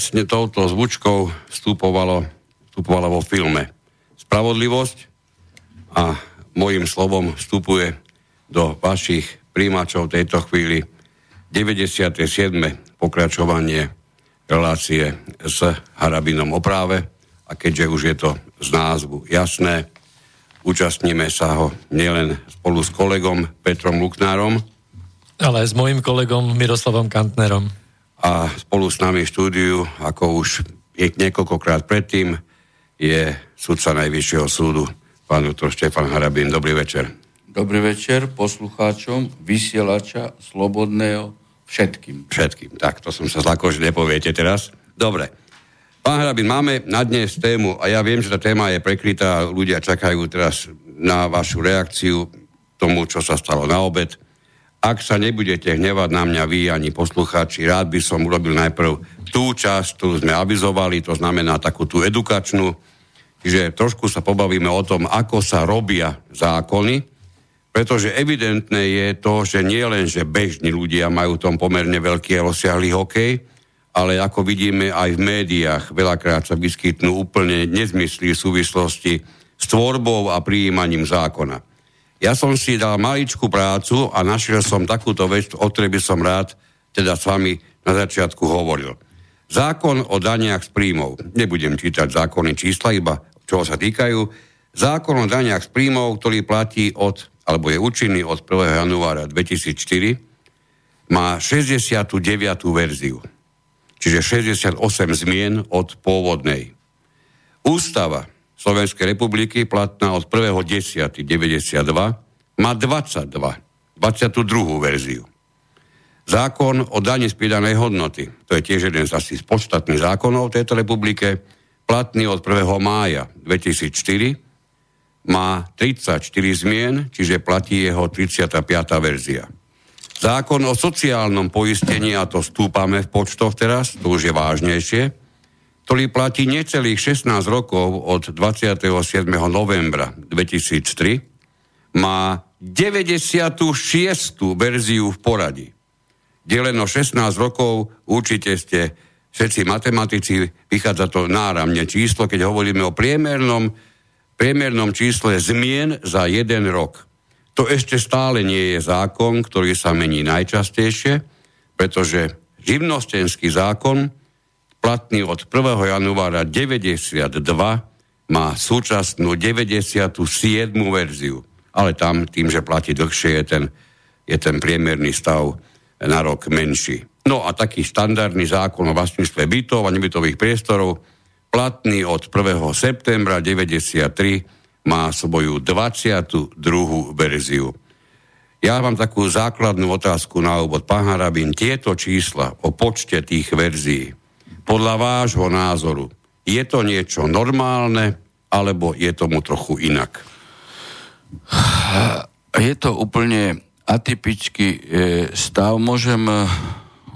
presne touto zvučkou vstupovalo, vstupovalo vo filme Spravodlivosť a mojim slovom vstupuje do vašich príjimačov tejto chvíli 97. pokračovanie relácie s Harabinom o práve a keďže už je to z názvu jasné, účastníme sa ho nielen spolu s kolegom Petrom Luknárom, ale aj s mojim kolegom Miroslavom Kantnerom a spolu s nami v štúdiu, ako už niekoľkokrát predtým, je sudca Najvyššieho súdu, pán doktor Štefan Harabín. Dobrý večer. Dobrý večer poslucháčom, vysielača, slobodného, všetkým. Všetkým, tak to som sa zlakol, že nepoviete teraz. Dobre. Pán Harabín, máme na dnes tému, a ja viem, že tá téma je prekrytá, ľudia čakajú teraz na vašu reakciu tomu, čo sa stalo na obed. Ak sa nebudete hnevať na mňa vy ani poslucháči, rád by som urobil najprv tú časť, ktorú sme avizovali, to znamená takú tú edukačnú, že trošku sa pobavíme o tom, ako sa robia zákony, pretože evidentné je to, že nie len, že bežní ľudia majú tom pomerne veľký a rozsiahlý hokej, ale ako vidíme aj v médiách, veľakrát sa vyskytnú úplne nezmyslí v súvislosti s tvorbou a prijímaním zákona. Ja som si dal maličkú prácu a našiel som takúto vec, o ktorej by som rád teda s vami na začiatku hovoril. Zákon o daniach z príjmov. Nebudem čítať zákony čísla, iba čo sa týkajú. Zákon o daniach z príjmov, ktorý platí od, alebo je účinný od 1. januára 2004, má 69. verziu. Čiže 68 zmien od pôvodnej. Ústava Slovenskej republiky, platná od 1.10.92, má 22, 22. verziu. Zákon o dani z pridanej hodnoty, to je tiež jeden z asi z podstatných zákonov tejto republike, platný od 1. mája 2004, má 34 zmien, čiže platí jeho 35. verzia. Zákon o sociálnom poistení, a to stúpame v počtoch teraz, to už je vážnejšie, ktorý platí necelých 16 rokov od 27. novembra 2003, má 96. verziu v poradí. Deleno 16 rokov, určite ste všetci matematici, vychádza to náramne číslo, keď hovoríme o priemernom, priemernom čísle zmien za jeden rok. To ešte stále nie je zákon, ktorý sa mení najčastejšie, pretože živnostenský zákon platný od 1. januára 92, má súčasnú 97. verziu. Ale tam tým, že platí dlhšie, je ten, je ten priemerný stav na rok menší. No a taký štandardný zákon o vlastníctve bytov a nebytových priestorov, platný od 1. septembra 93, má svoju 22. verziu. Ja mám takú základnú otázku na úvod. Pán Harabin, tieto čísla o počte tých verzií, podľa vášho názoru, je to niečo normálne, alebo je tomu trochu inak? Je to úplne atypický e, stav. Môžem e,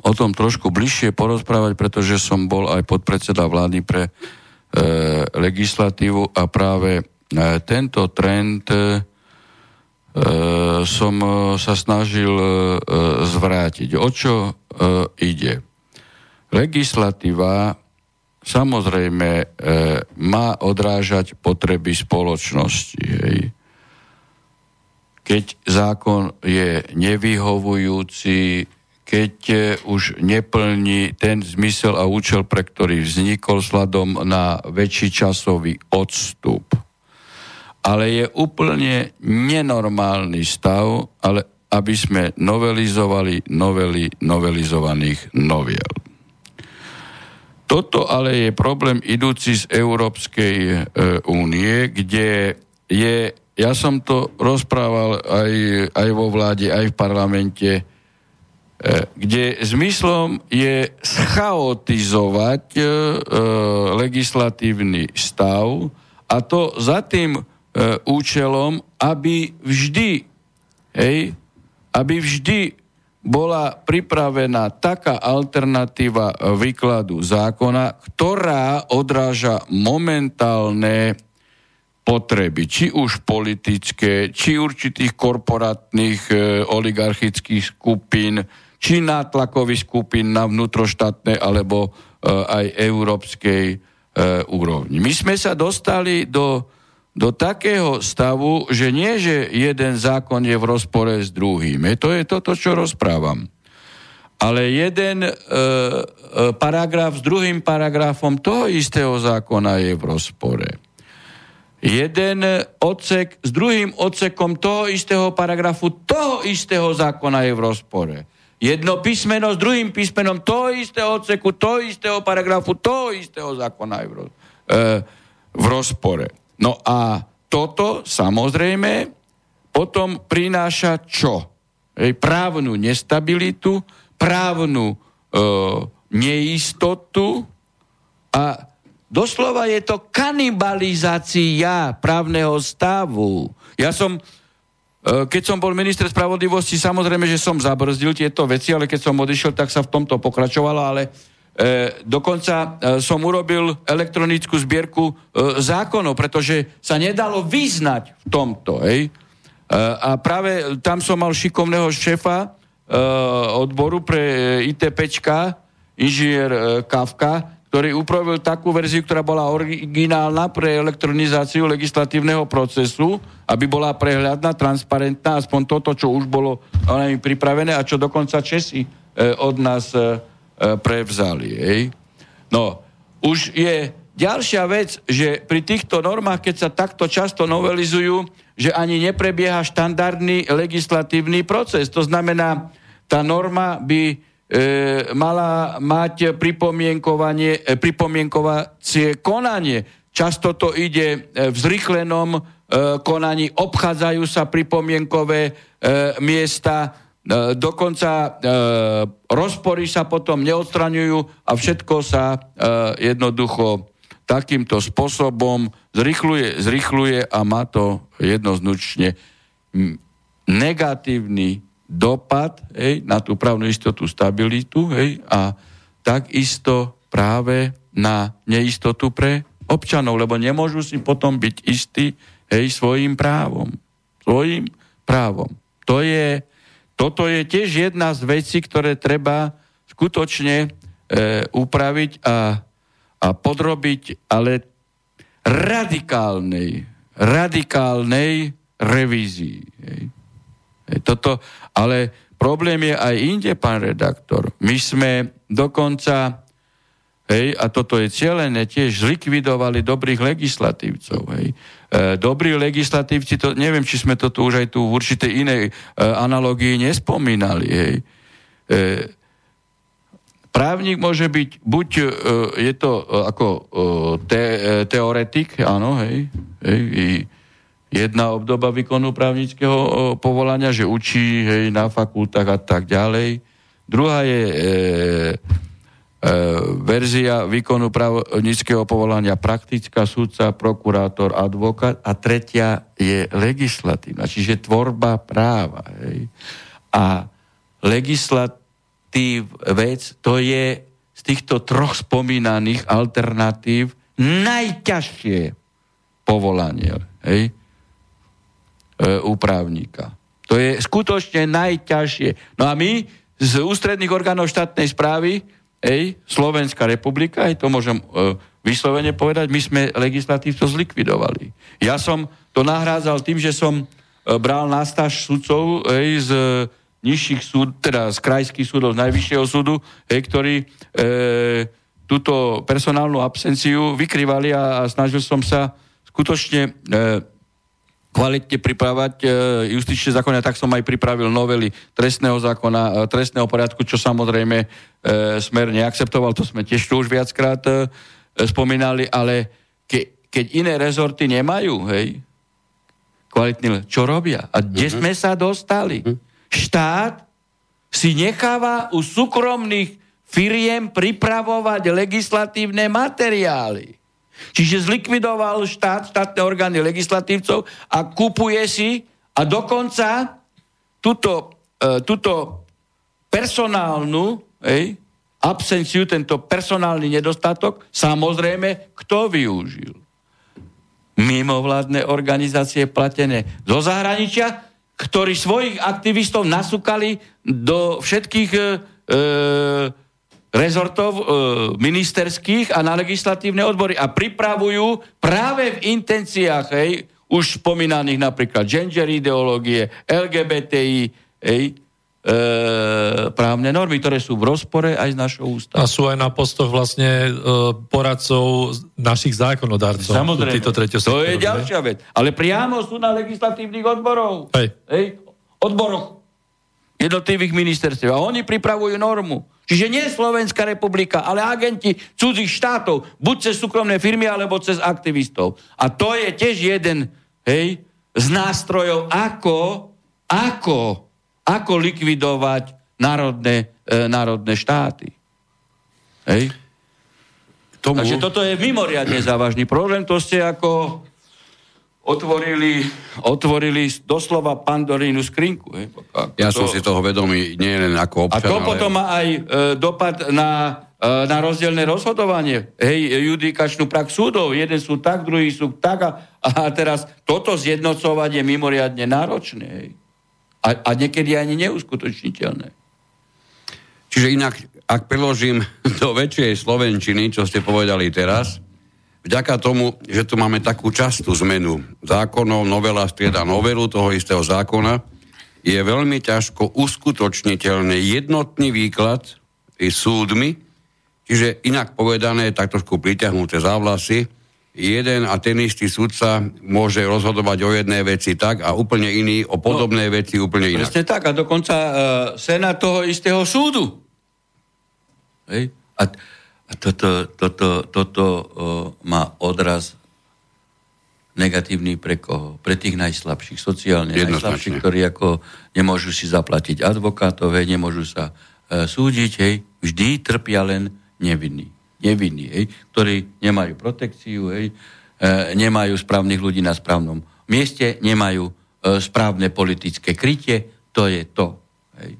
o tom trošku bližšie porozprávať, pretože som bol aj podpredseda vlády pre e, legislatívu a práve tento trend som sa snažil zvrátiť. O čo ide? Legislatíva samozrejme e, má odrážať potreby spoločnosti. Hej. Keď zákon je nevyhovujúci, keď e, už neplní ten zmysel a účel, pre ktorý vznikol sladom na väčší časový odstup. Ale je úplne nenormálny stav, ale aby sme novelizovali novely novelizovaných noviel. Toto ale je problém idúci z Európskej e, únie, kde je, ja som to rozprával aj, aj vo vláde, aj v parlamente, e, kde zmyslom je schaotizovať e, e, legislatívny stav a to za tým e, účelom, aby vždy, hej, aby vždy bola pripravená taká alternatíva výkladu zákona, ktorá odráža momentálne potreby, či už politické, či určitých korporátnych e, oligarchických skupín, či nátlakových skupín na vnútroštátnej alebo e, aj európskej e, úrovni. My sme sa dostali do, do takého stavu, že nie, že jeden zákon je v rozpore s druhým. To je toto, čo rozprávam. Ale jeden e, e, paragraf s druhým paragrafom toho istého zákona je v rozpore. Jeden odsek s druhým odsekom toho istého paragrafu toho istého zákona je v rozpore. Jedno písmeno s druhým písmenom toho istého odseku, toho istého paragrafu, toho istého zákona je v, roz, e, v rozpore. No a toto samozrejme potom prináša čo? Ej, právnu nestabilitu, právnu e, neistotu a doslova je to kanibalizácia právneho stavu. Ja som E, keď som bol minister spravodlivosti, samozrejme, že som zabrzdil tieto veci, ale keď som odišiel, tak sa v tomto pokračovalo, ale e, dokonca e, som urobil elektronickú zbierku e, zákonov, pretože sa nedalo vyznať v tomto. Hej? E, a práve tam som mal šikovného šéfa e, odboru pre ITPčka, inžinier e, Kavka, ktorý upravil takú verziu, ktorá bola originálna pre elektronizáciu legislatívneho procesu, aby bola prehľadná, transparentná, aspoň toto, čo už bolo pripravené a čo dokonca Česi e, od nás e, e, prevzali. Ej. No, už je ďalšia vec, že pri týchto normách, keď sa takto často novelizujú, že ani neprebieha štandardný legislatívny proces. To znamená, tá norma by e, mala mať pripomienkovanie, e, pripomienkovacie konanie. Často to ide e, v zrychlenom e, konaní, obchádzajú sa pripomienkové e, miesta, e, dokonca e, rozpory sa potom neodstraňujú a všetko sa e, jednoducho takýmto spôsobom zrychluje, zrychluje a má to jednoznačne negatívny dopad hej, na tú právnu istotu, stabilitu hej, a takisto práve na neistotu pre občanov, lebo nemôžu si potom byť istí hej, svojim právom. Svojim právom. To je, toto je tiež jedna z vecí, ktoré treba skutočne e, upraviť a, a podrobiť, ale radikálnej, radikálnej revízii. Hej. Toto, ale problém je aj inde, pán redaktor. My sme dokonca, hej, a toto je cieľené, tiež zlikvidovali dobrých legislatívcov. Hej. E, dobrí legislatívci, to, neviem, či sme to tu už aj tu v určitej inej e, analógii nespomínali. Hej. E, právnik môže byť, buď e, je to e, ako e, te, e, teoretik, áno, hej, hej, jedna obdoba výkonu právnického povolania, že učí hej, na fakultách a tak ďalej. Druhá je e, e, verzia výkonu právnického povolania praktická, súdca, prokurátor, advokát a tretia je legislatívna, čiže tvorba práva. Hej. A legislatív vec, to je z týchto troch spomínaných alternatív najťažšie povolanie. Hej e, úpravníka. To je skutočne najťažšie. No a my z ústredných orgánov štátnej správy, ej, Slovenská republika, aj to môžem e, vyslovene povedať, my sme legislatívco zlikvidovali. Ja som to nahrádzal tým, že som e, bral na stáž sudcov ej, z nižších súd, teda z krajských súdov, z najvyššieho súdu, ej, ktorí e, túto personálnu absenciu vykrývali a, a snažil som sa skutočne e, kvalitne pripravať e, justičné zákony, tak som aj pripravil novely trestného zákona, e, trestného poriadku, čo samozrejme e, smer neakceptoval, to sme tiež tu už viackrát spomínali, ale ke, keď iné rezorty nemajú, hej, kvalitný, čo robia? A kde uh-huh. sme sa dostali? Uh-huh. Štát si necháva u súkromných firiem pripravovať legislatívne materiály. Čiže zlikvidoval štát, štátne orgány legislatívcov a kupuje si a dokonca túto, e, túto personálnu ej, absenciu, tento personálny nedostatok, samozrejme, kto využil? Mimovládne organizácie platené zo zahraničia, ktorí svojich aktivistov nasúkali do všetkých e, rezortov e, ministerských a na legislatívne odbory a pripravujú práve v intenciách hej, už spomínaných napríklad gender ideológie, LGBTI, hej, e, právne normy, ktoré sú v rozpore aj s našou ústavou. A sú aj na postoch vlastne e, poradcov našich zákonodárcov. Samozrejme, to je ďalšia vec. Ale priamo sú na legislatívnych odborov. Hej. Hej, odboroch jednotlivých ministerstiev. A oni pripravujú normu. Čiže nie Slovenská republika, ale agenti cudzích štátov, buď cez súkromné firmy, alebo cez aktivistov. A to je tiež jeden hej, z nástrojov, ako, ako, ako likvidovať národné, e, národné štáty. Hej? Tomu... Takže toto je mimoriadne závažný problém. To ste ako otvorili, otvorili doslova pandorínu skrinku. Hej. Ja to, som si toho vedomý nie len ako občan, A to ale... potom má aj e, dopad na, e, na rozdielne rozhodovanie. Hej, judikačnú prax súdov. Jeden sú tak, druhý sú tak a, a teraz toto zjednocovať je mimoriadne náročné. Hej. A, a niekedy ani neuskutočniteľné. Čiže inak, ak preložím do väčšej slovenčiny, čo ste povedali teraz, vďaka tomu, že tu máme takú častú zmenu zákonov, novela strieda novelu toho istého zákona, je veľmi ťažko uskutočniteľný jednotný výklad i súdmi, čiže inak povedané, tak trošku priťahnuté závlasy, jeden a ten istý sudca môže rozhodovať o jednej veci tak a úplne iný o podobnej no, veci úplne inak. Presne tak a dokonca uh, senát toho istého súdu. Hej? A a toto, toto, toto o, má odraz negatívny pre koho? Pre tých najslabších, sociálne najslabších, ktorí ako nemôžu si zaplatiť advokátov, hej, nemôžu sa e, súdiť, hej, vždy trpia len nevinní. Nevinní, hej, ktorí nemajú protekciu, hej, e, nemajú správnych ľudí na správnom mieste, nemajú e, správne politické krytie, to je to. Hej.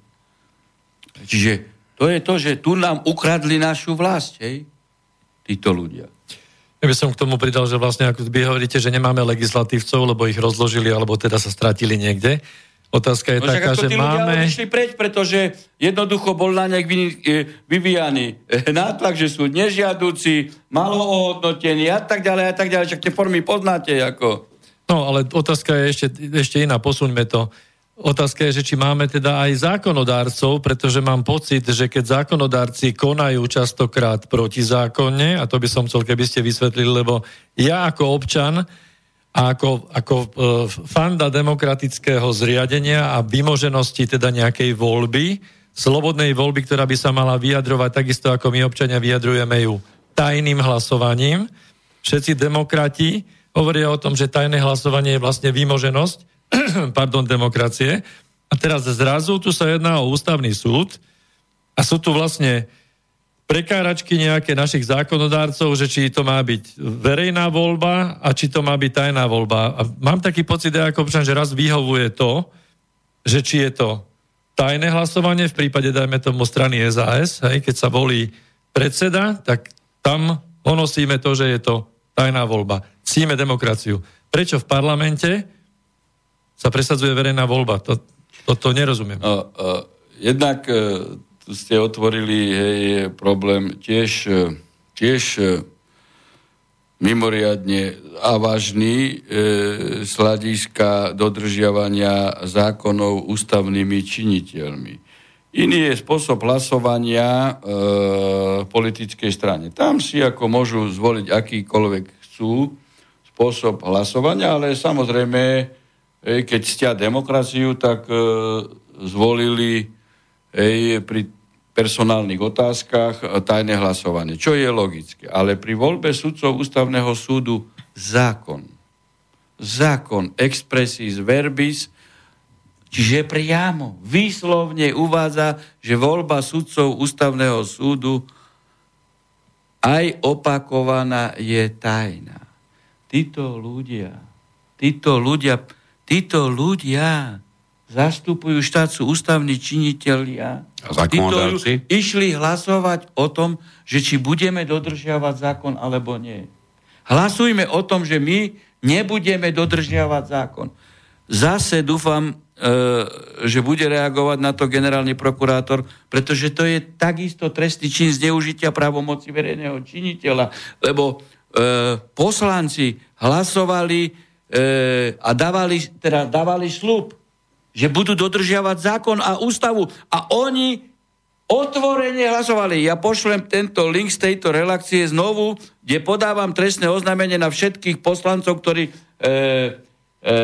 Čiže to je to, že tu nám ukradli našu vlast, hej? Títo ľudia. Ja by som k tomu pridal, že vlastne ako vy hovoríte, že nemáme legislatívcov, lebo ich rozložili, alebo teda sa stratili niekde. Otázka je no, taká, že máme... išli preč, pretože jednoducho bol na nejak e, vyvíjaný e, nátlak, že sú nežiaduci, malo ohodnotení a tak ďalej a tak ďalej. Však tie formy poznáte ako... No, ale otázka je ešte, ešte iná, posuňme to. Otázka je, že či máme teda aj zákonodárcov, pretože mám pocit, že keď zákonodárci konajú častokrát protizákonne, a to by som chcel, keby ste vysvetlili, lebo ja ako občan a ako, ako e, fanda demokratického zriadenia a vymoženosti teda nejakej voľby, slobodnej voľby, ktorá by sa mala vyjadrovať takisto, ako my občania vyjadrujeme ju tajným hlasovaním. Všetci demokrati hovoria o tom, že tajné hlasovanie je vlastne vymoženosť, pardon, demokracie. A teraz zrazu tu sa jedná o ústavný súd a sú tu vlastne prekáračky nejaké našich zákonodárcov, že či to má byť verejná voľba a či to má byť tajná voľba. A mám taký pocit, ako občan, že raz vyhovuje to, že či je to tajné hlasovanie, v prípade, dajme tomu, strany SAS, hej, keď sa volí predseda, tak tam honosíme to, že je to tajná voľba. Címe demokraciu. Prečo v parlamente sa presadzuje verejná voľba. To, to, to nerozumiem. Uh, uh, jednak uh, ste otvorili hej, problém tiež, uh, tiež mimoriadne a vážny uh, z hľadiska dodržiavania zákonov ústavnými činiteľmi. Iný je spôsob hlasovania e, politickej strane. Tam si ako môžu zvoliť akýkoľvek chcú spôsob hlasovania, ale samozrejme Ej, keď stia demokraciu, tak e, zvolili ej, pri personálnych otázkach tajné hlasovanie, čo je logické. Ale pri voľbe sudcov ústavného súdu zákon. Zákon expressis verbis, čiže priamo, výslovne uvádza, že voľba sudcov ústavného súdu aj opakovaná je tajná. Títo ľudia, títo ľudia títo ľudia zastupujú štát, sú ústavní činiteľia. A títo išli hlasovať o tom, že či budeme dodržiavať zákon alebo nie. Hlasujme o tom, že my nebudeme dodržiavať zákon. Zase dúfam, že bude reagovať na to generálny prokurátor, pretože to je takisto trestný čin zneužitia právomoci verejného činiteľa, lebo e, poslanci hlasovali e, a dávali, teda dávali slub, že budú dodržiavať zákon a ústavu a oni otvorene hlasovali. Ja pošlem tento link z tejto relácie znovu, kde podávam trestné oznámenie na všetkých poslancov, ktorí e, e,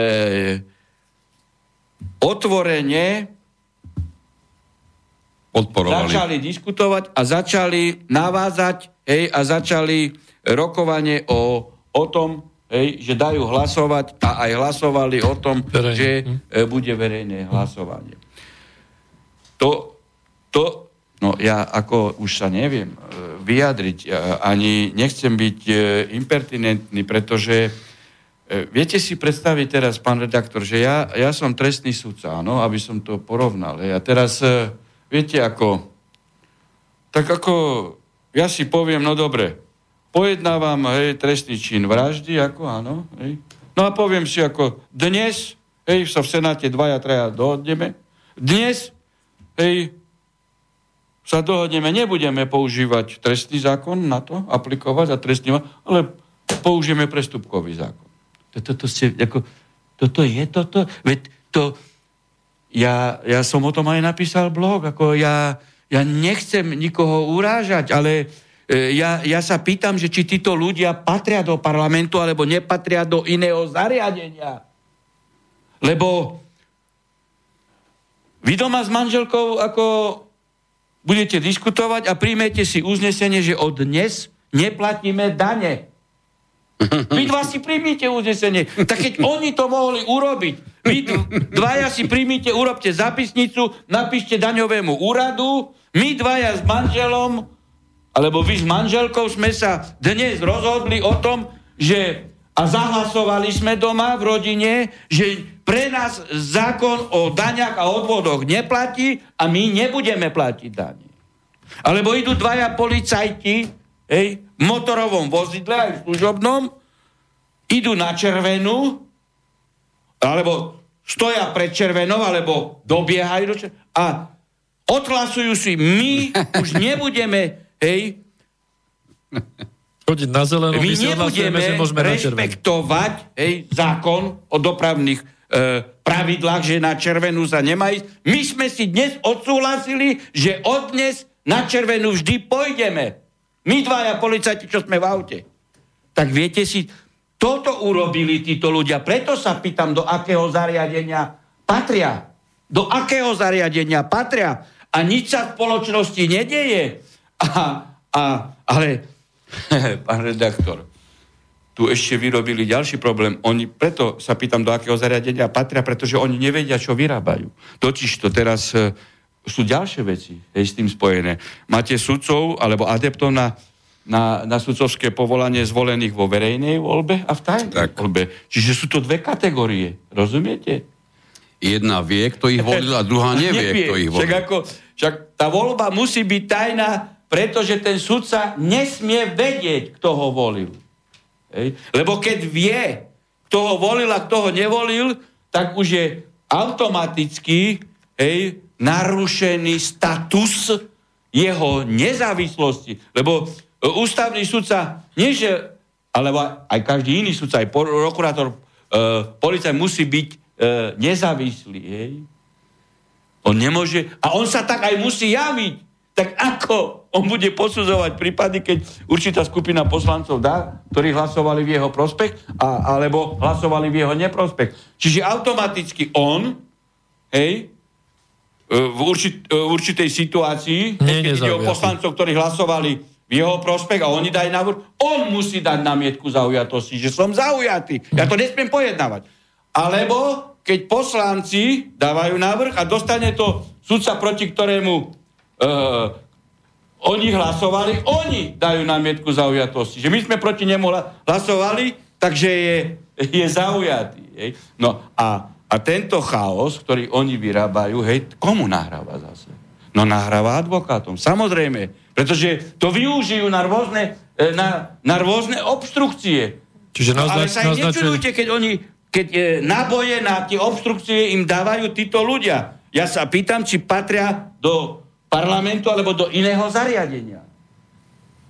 otvorene Podporovali. začali diskutovať a začali navázať hej, a začali rokovanie o, o tom, hej, že dajú hlasovať a aj hlasovali o tom, Verejne. že e, bude verejné hlasovanie. To, to No ja ako už sa neviem e, vyjadriť, e, ani nechcem byť e, impertinentný, pretože viete si predstaviť teraz, pán redaktor, že ja, ja som trestný sudca, áno, aby som to porovnal. A teraz, viete ako, tak ako ja si poviem, no dobre, pojednávam hej, trestný čin vraždy, ako áno, hej. No a poviem si ako, dnes, hej, sa v Senáte dvaja, traja dohodneme, dnes, hej, sa dohodneme, nebudeme používať trestný zákon na to, aplikovať a trestný, ale použijeme prestupkový zákon. Toto, to ste, ako, toto je toto? Veď to, ja, ja som o tom aj napísal blog, ako ja, ja nechcem nikoho urážať, ale ja, ja sa pýtam, že či títo ľudia patria do parlamentu alebo nepatria do iného zariadenia. Lebo vy doma s manželkou ako budete diskutovať a príjmete si uznesenie, že od dnes neplatíme dane. Vy dva si príjmite uznesenie. Tak keď oni to mohli urobiť, vy dvaja si príjmite, urobte zapisnicu, napíšte daňovému úradu, my dvaja s manželom, alebo vy s manželkou sme sa dnes rozhodli o tom, že a zahlasovali sme doma v rodine, že pre nás zákon o daňach a odvodoch neplatí a my nebudeme platiť dane. Alebo idú dvaja policajti hej, v motorovom vozidle aj v služobnom, idú na červenú, alebo stoja pred červenou, alebo dobiehajú a odhlasujú si, my už nebudeme, hej, chodiť na zelenú, my, my nebudeme že môžeme rešpektovať hej, zákon o dopravných e, pravidlách, že na červenú sa nemá ísť. My sme si dnes odsúhlasili, že od dnes na červenú vždy pôjdeme. My dvaja policajti, čo sme v aute. Tak viete si, toto urobili títo ľudia. Preto sa pýtam, do akého zariadenia patria. Do akého zariadenia patria. A nič sa v spoločnosti nedieje. A, a, ale, pán redaktor, tu ešte vyrobili ďalší problém. Oni, preto sa pýtam, do akého zariadenia patria, pretože oni nevedia, čo vyrábajú. Totiž to teraz e, sú ďalšie veci hej, s tým spojené. Máte sudcov alebo adeptov na, na, na sudcovské povolanie zvolených vo verejnej voľbe a v tajnej voľbe. Čiže sú to dve kategórie. Rozumiete? Jedna vie, kto ich volil a druhá nevie, nevie. kto ich volil. Však, ako, však tá voľba musí byť tajná, pretože ten sudca nesmie vedieť, kto ho volil. Hej? Lebo keď vie, kto ho volil a kto ho nevolil, tak už je automaticky hej, narušený status jeho nezávislosti. Lebo e, ústavný sudca, nie že, alebo aj každý iný sudca, aj prokurátor, e, policaj musí byť e, nezávislý. Hej? On nemôže, a on sa tak aj musí javiť. Tak ako on bude posudzovať prípady, keď určitá skupina poslancov dá, ktorí hlasovali v jeho prospech, a, alebo hlasovali v jeho neprospech. Čiže automaticky on, hej, e, v, určit, e, v určitej situácii, Nie, keď ide o poslancov, ktorí hlasovali v jeho prospech a oni dajú návrh, on musí dať námietku zaujatosti, že som zaujatý. Ja to nesmiem pojednávať. Alebo keď poslanci dávajú návrh a dostane to sudca, proti ktorému uh, oni hlasovali, oni dajú námietku zaujatosti. Že my sme proti nemu hlasovali, takže je, je zaujatý. Hej. No a, a tento chaos, ktorý oni vyrábajú, hej, komu nahráva zase? No nahráva advokátom, samozrejme. Pretože to využijú na rôzne, e, na, na rôzne obštrukcie. Čiže naznač, no, ale sa im nečudujte, keď oni keď e, naboje na tie obstrukcie im dávajú títo ľudia. Ja sa pýtam, či patria do parlamentu alebo do iného zariadenia.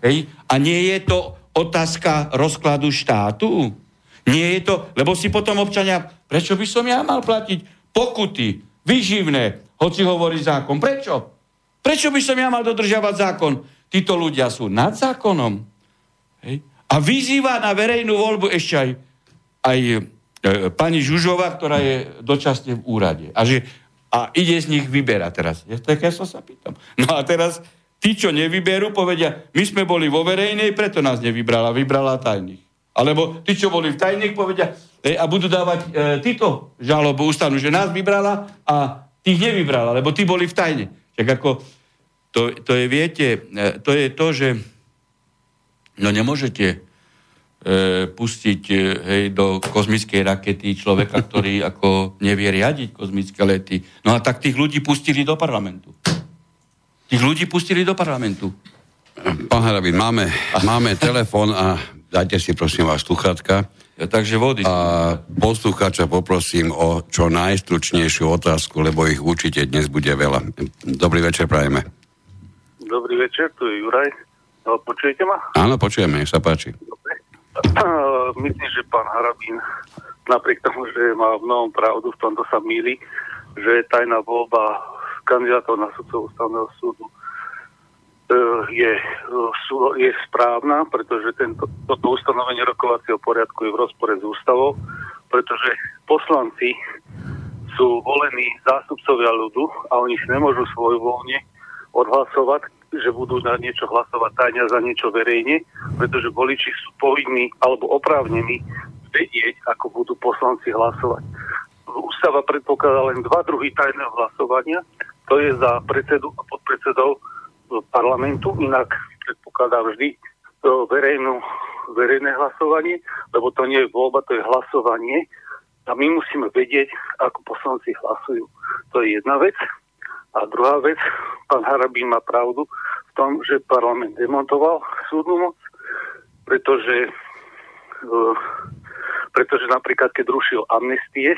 Hej? A nie je to otázka rozkladu štátu? Nie je to, lebo si potom občania, prečo by som ja mal platiť pokuty, vyživné, hoci hovorí zákon. Prečo? Prečo by som ja mal dodržiavať zákon? Títo ľudia sú nad zákonom. Hej? A vyzýva na verejnú voľbu ešte aj, aj e, pani Žužova, ktorá je dočasne v úrade. A že a ide z nich vyberať teraz. Ja, tak ja sa sa pýtam. No a teraz tí, čo nevyberú, povedia, my sme boli vo verejnej, preto nás nevybrala, vybrala tajných. Alebo tí, čo boli v tajných, povedia, e, a budú dávať e, títo žalobu ústavnú, že nás vybrala a tých nevybrala, lebo tí boli v tajne. Tak ako, to, to je, viete, e, to je to, že no nemôžete e, pustiť e, hej, do kozmickej rakety človeka, ktorý ako nevie riadiť kozmické lety. No a tak tých ľudí pustili do parlamentu. Tých ľudí pustili do parlamentu. Pán Harabin, máme, máme telefon a dajte si prosím vás sluchatka. Ja, takže vody. A poslucháča poprosím o čo najstručnejšiu otázku, lebo ich určite dnes bude veľa. Dobrý večer, prajeme. Dobrý večer, tu je Juraj. No, počujete ma? Áno, počujeme, nech sa páči. Dobre. Myslím, že pán Harabín, napriek tomu, že má mnohom pravdu, v tomto sa míli, že tajná voľba kandidátov na sudcov ústavného súdu e, je, je správna, pretože tento, toto ustanovenie rokovacieho poriadku je v rozpore s ústavou, pretože poslanci sú volení zástupcovia ľudu a oni si nemôžu svojvoľne odhlasovať, že budú na niečo hlasovať tajne za niečo verejne, pretože voliči sú povinní alebo oprávnení vedieť, ako budú poslanci hlasovať. Ústava predpokladá len dva druhy tajného hlasovania. To je za predsedu a podpredsedov parlamentu, inak predpokladá vždy to verejnú, verejné hlasovanie, lebo to nie je voľba, to je hlasovanie. A my musíme vedieť, ako poslanci hlasujú. To je jedna vec. A druhá vec, pán Harabín má pravdu v tom, že parlament demontoval súdnu moc, pretože, uh, pretože napríklad keď rušil amnestie,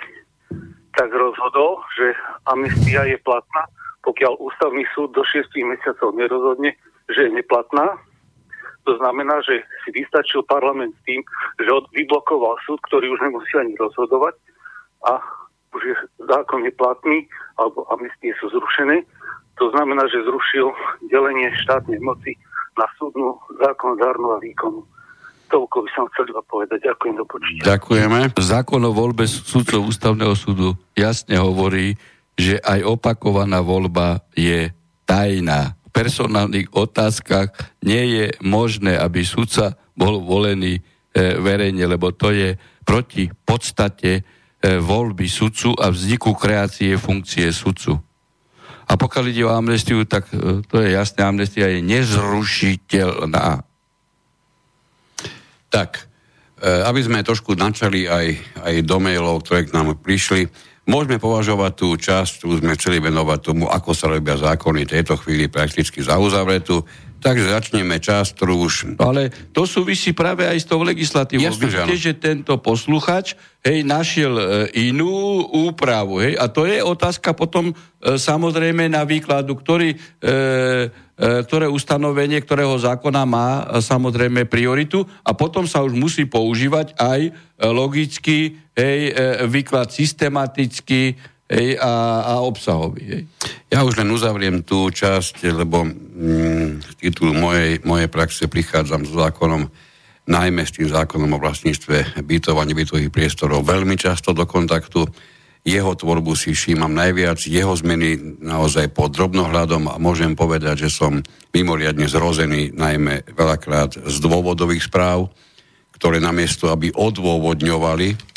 tak rozhodol, že amnestia je platná, pokiaľ ústavný súd do 6 mesiacov nerozhodne, že je neplatná. To znamená, že si vystačil parlament s tým, že vyblokoval súd, ktorý už nemusí ani rozhodovať a už je zákon neplatný, alebo amnestie sú zrušené. To znamená, že zrušil delenie štátnej moci na súdnu, zákonodárnu a výkonu. Toľko by som chcel iba povedať. Ďakujem do počutia. Ďakujeme. Zákon o voľbe súdcov ústavného súdu jasne hovorí, že aj opakovaná voľba je tajná. V personálnych otázkach nie je možné, aby sudca bol volený e, verejne, lebo to je proti podstate voľby sudcu a vzniku kreácie funkcie sudcu. A pokiaľ ide o amnestiu, tak e, to je jasné, amnestia je nezrušiteľná. Tak, e, aby sme trošku načali aj, aj do mailov, ktoré k nám prišli, môžeme považovať tú časť, ktorú sme chceli venovať tomu, ako sa robia zákony tejto chvíli prakticky za uzavretú. Takže začneme čas, ktorú už... Ale to súvisí práve aj s tou legislatívou. Jasne, Vidíte, že, že tento posluchač hej, našiel e, inú úpravu. Hej, a to je otázka potom e, samozrejme na výkladu, ktorý, e, e, ktoré ustanovenie, ktorého zákona má e, samozrejme prioritu a potom sa už musí používať aj e, logický hej, e, výklad systematicky hej, a, a obsahový. Hej. Ja už len uzavriem tú časť, lebo mm, z titulu mojej, mojej praxe prichádzam s zákonom, najmä s tým zákonom o vlastníctve bytov a nebytových priestorov veľmi často do kontaktu. Jeho tvorbu si všímam najviac, jeho zmeny naozaj pod drobnohľadom a môžem povedať, že som mimoriadne zrozený najmä veľakrát z dôvodových správ, ktoré namiesto, aby odôvodňovali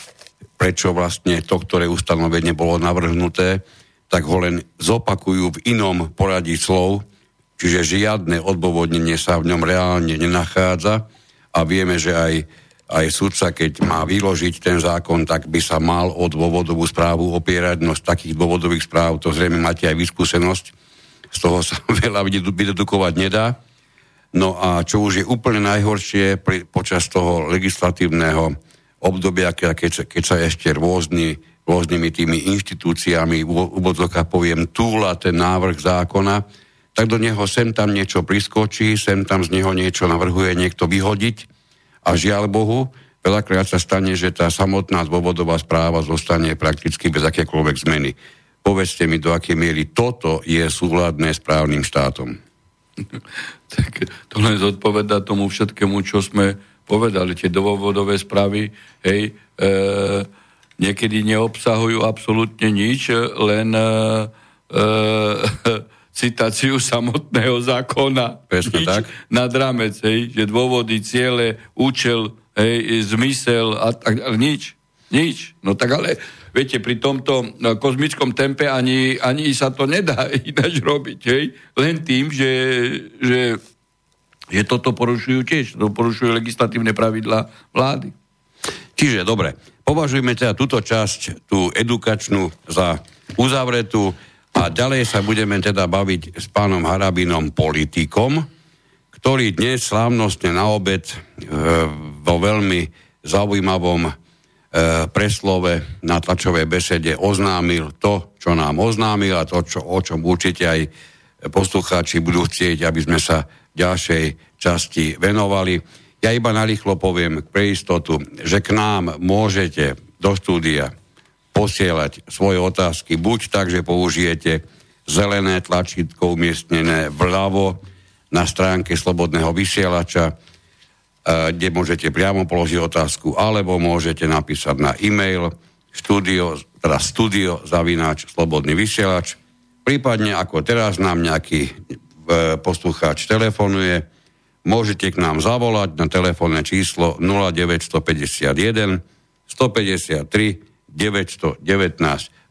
prečo vlastne to, ktoré ustanovenie bolo navrhnuté, tak ho len zopakujú v inom poradí slov, čiže žiadne odôvodnenie sa v ňom reálne nenachádza a vieme, že aj, aj sudca, keď má vyložiť ten zákon, tak by sa mal o dôvodovú správu opierať, no z takých dôvodových správ to zrejme máte aj vyskúsenosť, z toho sa veľa vydedukovať nedá. No a čo už je úplne najhoršie počas toho legislatívneho obdobia, keď, keď sa ešte rôzny, rôznymi tými inštitúciami, v úvodzokách poviem, túla ten návrh zákona, tak do neho sem tam niečo priskočí, sem tam z neho niečo navrhuje niekto vyhodiť a žiaľ Bohu, veľakrát sa stane, že tá samotná dôvodová správa zostane prakticky bez akékoľvek zmeny. Povedzte mi, do akej miery toto je súhľadné s právnym štátom. tak to len zodpoveda tomu všetkému, čo sme povedali. Tie dôvodové správy, hej, e, niekedy neobsahujú absolútne nič, len e, e, citáciu samotného zákona. Presne Nič tak. Nad rámec, hej, že dôvody, ciele, účel, hej, zmysel a tak nič. Nič. No tak ale, viete, pri tomto no, kozmickom tempe ani, ani sa to nedá ináč robiť, hej. Len tým, že, že, že toto porušujú tiež. To porušujú legislatívne pravidla vlády. Čiže, dobre, považujeme teda túto časť, tú edukačnú, za uzavretú. A ďalej sa budeme teda baviť s pánom Harabinom politikom, ktorý dnes slávnostne na obed e, vo veľmi zaujímavom e, preslove na tlačovej besede oznámil to, čo nám oznámil a to, čo, o čom určite aj poslucháči budú chcieť, aby sme sa ďalšej časti venovali. Ja iba narýchlo poviem pre istotu, že k nám môžete do štúdia posielať svoje otázky buď tak, že použijete zelené tlačítko umiestnené vľavo na stránke Slobodného vysielača, kde môžete priamo položiť otázku, alebo môžete napísať na e-mail studio, teda studio zavináč Slobodný vysielač. Prípadne ako teraz nám nejaký e, poslucháč telefonuje, môžete k nám zavolať na telefónne číslo 0951 153 919.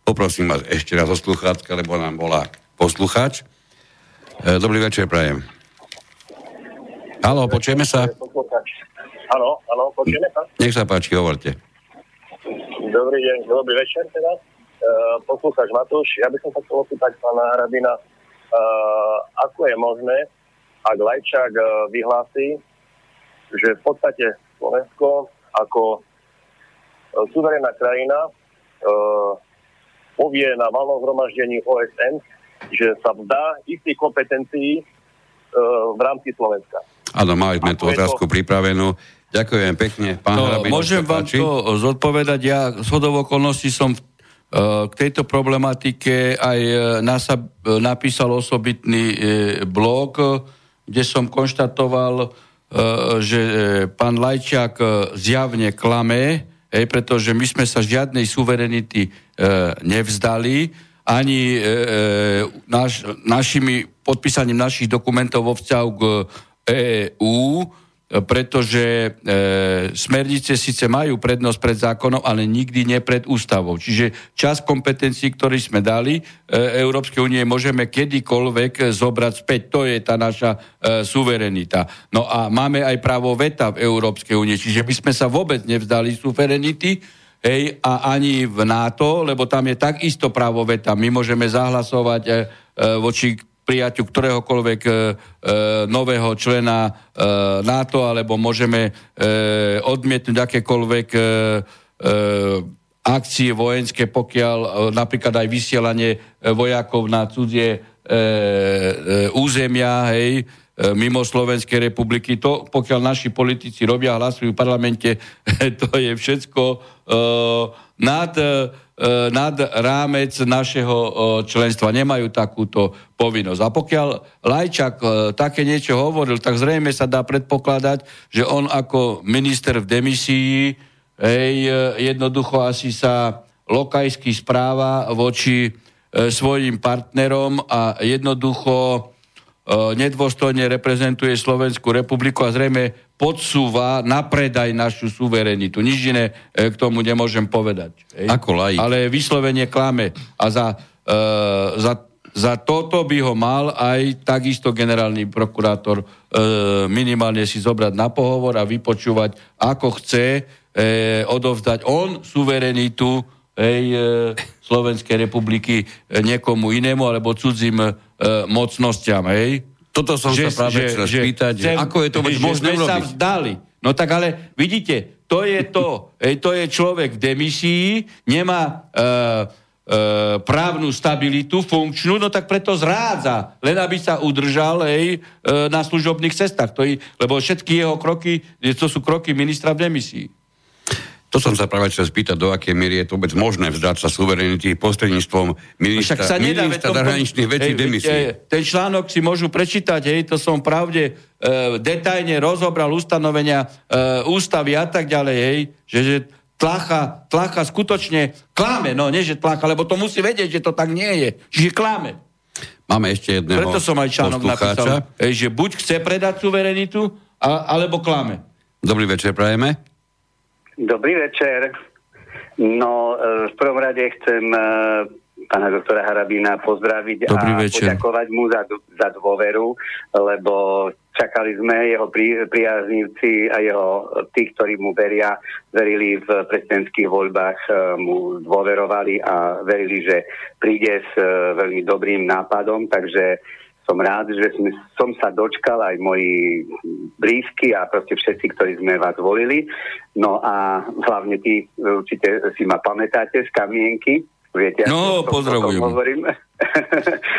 Poprosím vás ešte raz o sluchátka, lebo nám volá poslucháč. E, dobrý večer, prajem. Halo, počujeme sa? Áno, áno, počujeme sa? Nech sa páči, hovorte. Dobrý deň, dobrý večer teda. Uh, poslúchač Matúš, ja by som sa chcel opýtať pána Rabina, uh, ako je možné, ak Lajčák uh, vyhlási, že v podstate Slovensko ako suverénna krajina povie na valnom zhromaždení OSN, že sa vzdá istých kompetencií v rámci Slovenska. Áno, mali sme tú otázku to? pripravenú. Ďakujem pekne, pán No, Hrabin, môžem vám páči. to zodpovedať. Ja z hodov okolností som k tejto problematike aj uh, nasa, uh, napísal osobitný blog, kde som konštatoval, že pán Lajčák zjavne klame, pretože my sme sa žiadnej suverenity nevzdali, ani e, naš, našimi, podpísaním našich dokumentov vo vzťahu k EÚ, pretože e, smernice síce majú prednosť pred zákonom, ale nikdy nie pred ústavou. Čiže čas kompetencií, ktorý sme dali e, Európskej únie, môžeme kedykoľvek zobrať späť. To je tá naša e, suverenita. No a máme aj právo veta v Európskej únie, čiže by sme sa vôbec nevzdali suverenity, Hej, a ani v NATO, lebo tam je takisto právo veta. My môžeme zahlasovať e, e, voči prijaťu ktoréhokoľvek e, e, nového člena e, NATO, alebo môžeme e, odmietnúť akékoľvek e, e, akcie vojenské, pokiaľ e, napríklad aj vysielanie e, vojakov na cudzie e, e, územia, hej, mimo Slovenskej republiky. To, pokiaľ naši politici robia, hlasujú v parlamente, to je všetko e, nad, e, nad rámec našeho e, členstva. Nemajú takúto povinnosť. A pokiaľ Lajčak e, také niečo hovoril, tak zrejme sa dá predpokladať, že on ako minister v demisii hej, e, jednoducho asi sa lokajsky správa voči e, svojim partnerom a jednoducho e, nedôstojne reprezentuje Slovenskú republiku a zrejme podsúva na predaj našu suverenitu. Nič iné e, k tomu nemôžem povedať. Hej. Ako laik. Ale vyslovene klame. A za, e, za, za toto by ho mal aj takisto generálny prokurátor e, minimálne si zobrať na pohovor a vypočúvať, ako chce e, odovzdať on suverenitu hej, e, Slovenskej republiky e, niekomu inému alebo cudzím e, mocnostiam. Hej. Toto som sa práve chcel spýtať, že ako je to že možné sme sa urobiť? vzdali. No tak ale vidíte, to je to. Hej, to je človek v demisii, nemá e, e, právnu stabilitu, funkčnú, no tak preto zrádza, len aby sa udržal hej, e, na služobných cestách. To je, lebo všetky jeho kroky, to sú kroky ministra v demisii. To som sa práve chcel spýtať, do akej miery je to vôbec možné vzdať sa suverenity prostredníctvom ministra, sa nedá, ministra zahraničných vecí demisie. Ten článok si môžu prečítať, hej, to som pravde e, detajne rozobral ustanovenia e, ústavy a tak ďalej, hej, že, že tlacha, tlacha skutočne klame, no nie, že tlacha, lebo to musí vedieť, že to tak nie je, čiže klame. Máme ešte jedného Preto som aj článok napísal, hej, že buď chce predať suverenitu, a, alebo klame. Dobrý večer, prajeme. Dobrý večer. No, e, v prvom rade chcem e, pána doktora Harabína pozdraviť Dobrý a večer. poďakovať mu za, za dôveru, lebo čakali sme jeho pri, priaznivci a jeho tí, ktorí mu veria, verili v prezidentských voľbách, e, mu dôverovali a verili, že príde s veľmi dobrým nápadom, takže som rád, že sme, som sa dočkal aj moji blízky a proste všetci, ktorí sme vás volili. No a hlavne tí určite si ma pamätáte z kamienky. Viete, no, pozdravujem. Hovorím.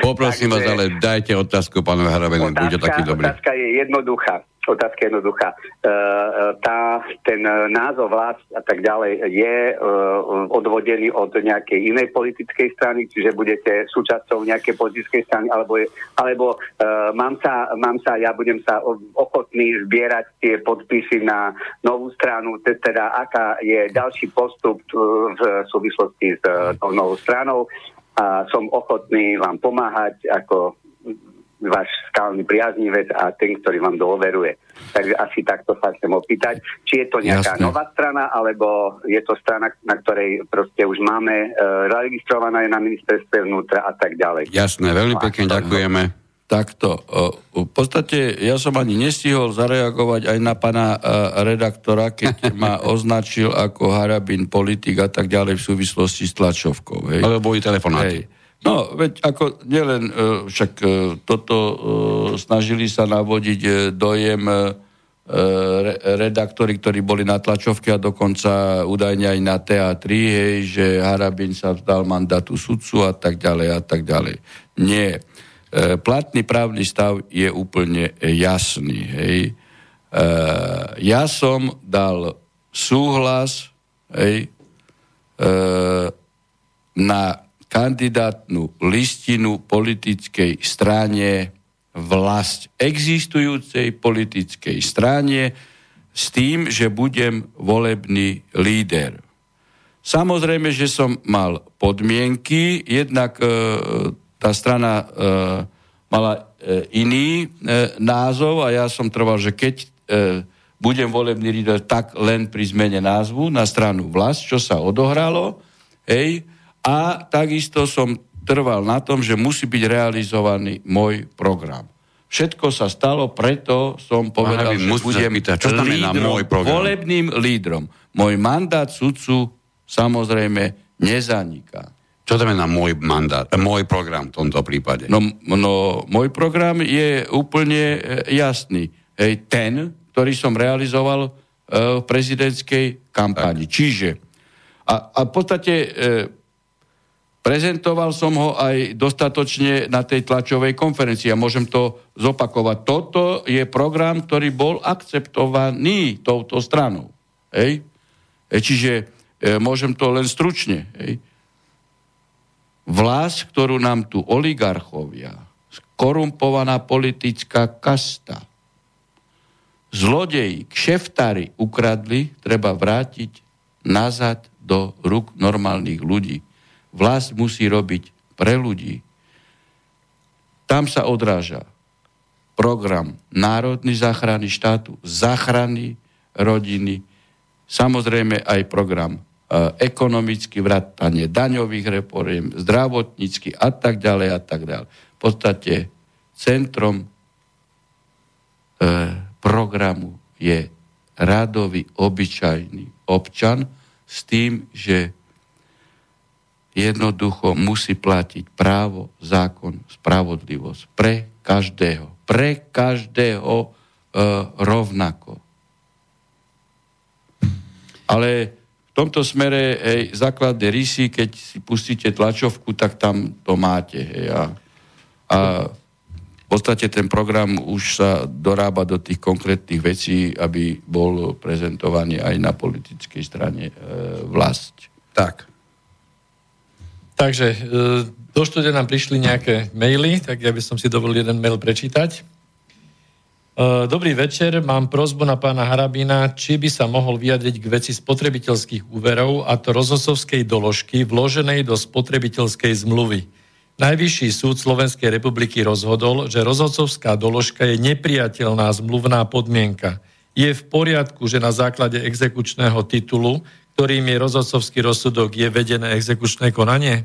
Poprosím Takže, vás, ale dajte otázku pánovi Harabenu, bude taký dobrý. Otázka je jednoduchá otázka jednoduchá. E, e, tá, ten názov vlast a tak ďalej je e, odvodený od nejakej inej politickej strany, čiže budete súčasťou nejakej politickej strany, alebo, alebo mám, sa, mám sa, ja budem sa ochotný zbierať tie podpisy na novú stranu, teda aká je ďalší postup v súvislosti s tou novou stranou a som ochotný vám pomáhať ako váš skálny priaznivec a ten, ktorý vám dôveruje. Takže asi takto sa chcem opýtať, či je to nejaká Jasne. nová strana, alebo je to strana, na ktorej proste už máme e, registrovaná na ministerstve vnútra a tak ďalej. Jasné, veľmi pekne ďakujeme. Takto. V podstate ja som ani nestihol zareagovať aj na pana e, redaktora, keď ma označil ako harabin politik a tak ďalej v súvislosti s tlačovkou. Hej. Ale boli telefonáty. Hej. No, veď ako nielen, e, však e, toto e, snažili sa navodiť dojem redaktori, ktorí boli na tlačovke a dokonca údajne aj na teatri, hej, že Harabin sa vzdal mandátu sudcu a tak ďalej a tak ďalej. Nie. Platný právny stav je úplne jasný. Hej. Ja som dal súhlas hej, na kandidátnu listinu politickej strane vlast existujúcej politickej strane s tým, že budem volebný líder. Samozrejme, že som mal podmienky, jednak e, tá strana e, mala e, iný e, názov a ja som trval, že keď e, budem volebný líder, tak len pri zmene názvu na stranu vlast, čo sa odohralo, hej, a takisto som trval na tom, že musí byť realizovaný môj program. Všetko sa stalo, preto som povedal, že budem pýtať, čo lídrom, môj program? volebným lídrom. Môj mandát sudcu samozrejme nezaniká. Čo znamená môj mandát, eh, môj program v tomto prípade? No, no môj program je úplne eh, jasný. Hej, ten, ktorý som realizoval uh, v prezidentskej kampani. Tak. Čiže, a, a v podstate uh, Prezentoval som ho aj dostatočne na tej tlačovej konferencii a môžem to zopakovať. Toto je program, ktorý bol akceptovaný touto stranou. Hej? E, čiže e, môžem to len stručne. Hej? Vlast, ktorú nám tu oligarchovia, korumpovaná politická kasta, zlodeji, kšeftári ukradli, treba vrátiť nazad do rúk normálnych ľudí Vlast musí robiť pre ľudí. Tam sa odráža program Národný záchranný štátu, záchrany rodiny, samozrejme aj program e, ekonomický, vrátanie daňových reforiem, zdravotnícky a tak ďalej a tak ďalej. V podstate centrom e, programu je radový, obyčajný občan s tým, že jednoducho musí platiť právo, zákon, spravodlivosť pre každého. Pre každého e, rovnako. Ale v tomto smere hej, základné rysy, keď si pustíte tlačovku, tak tam to máte. Hej, a, a v podstate ten program už sa dorába do tých konkrétnych vecí, aby bol prezentovaný aj na politickej strane e, vlast. Tak. Takže e, do štúdia nám prišli nejaké maily, tak ja by som si dovolil jeden mail prečítať. E, dobrý večer, mám prozbu na pána Harabina, či by sa mohol vyjadriť k veci spotrebiteľských úverov a to rozhosovskej doložky vloženej do spotrebiteľskej zmluvy. Najvyšší súd Slovenskej republiky rozhodol, že rozhodcovská doložka je nepriateľná zmluvná podmienka. Je v poriadku, že na základe exekučného titulu, ktorým je rozhodcovský rozsudok, je vedené exekučné konanie?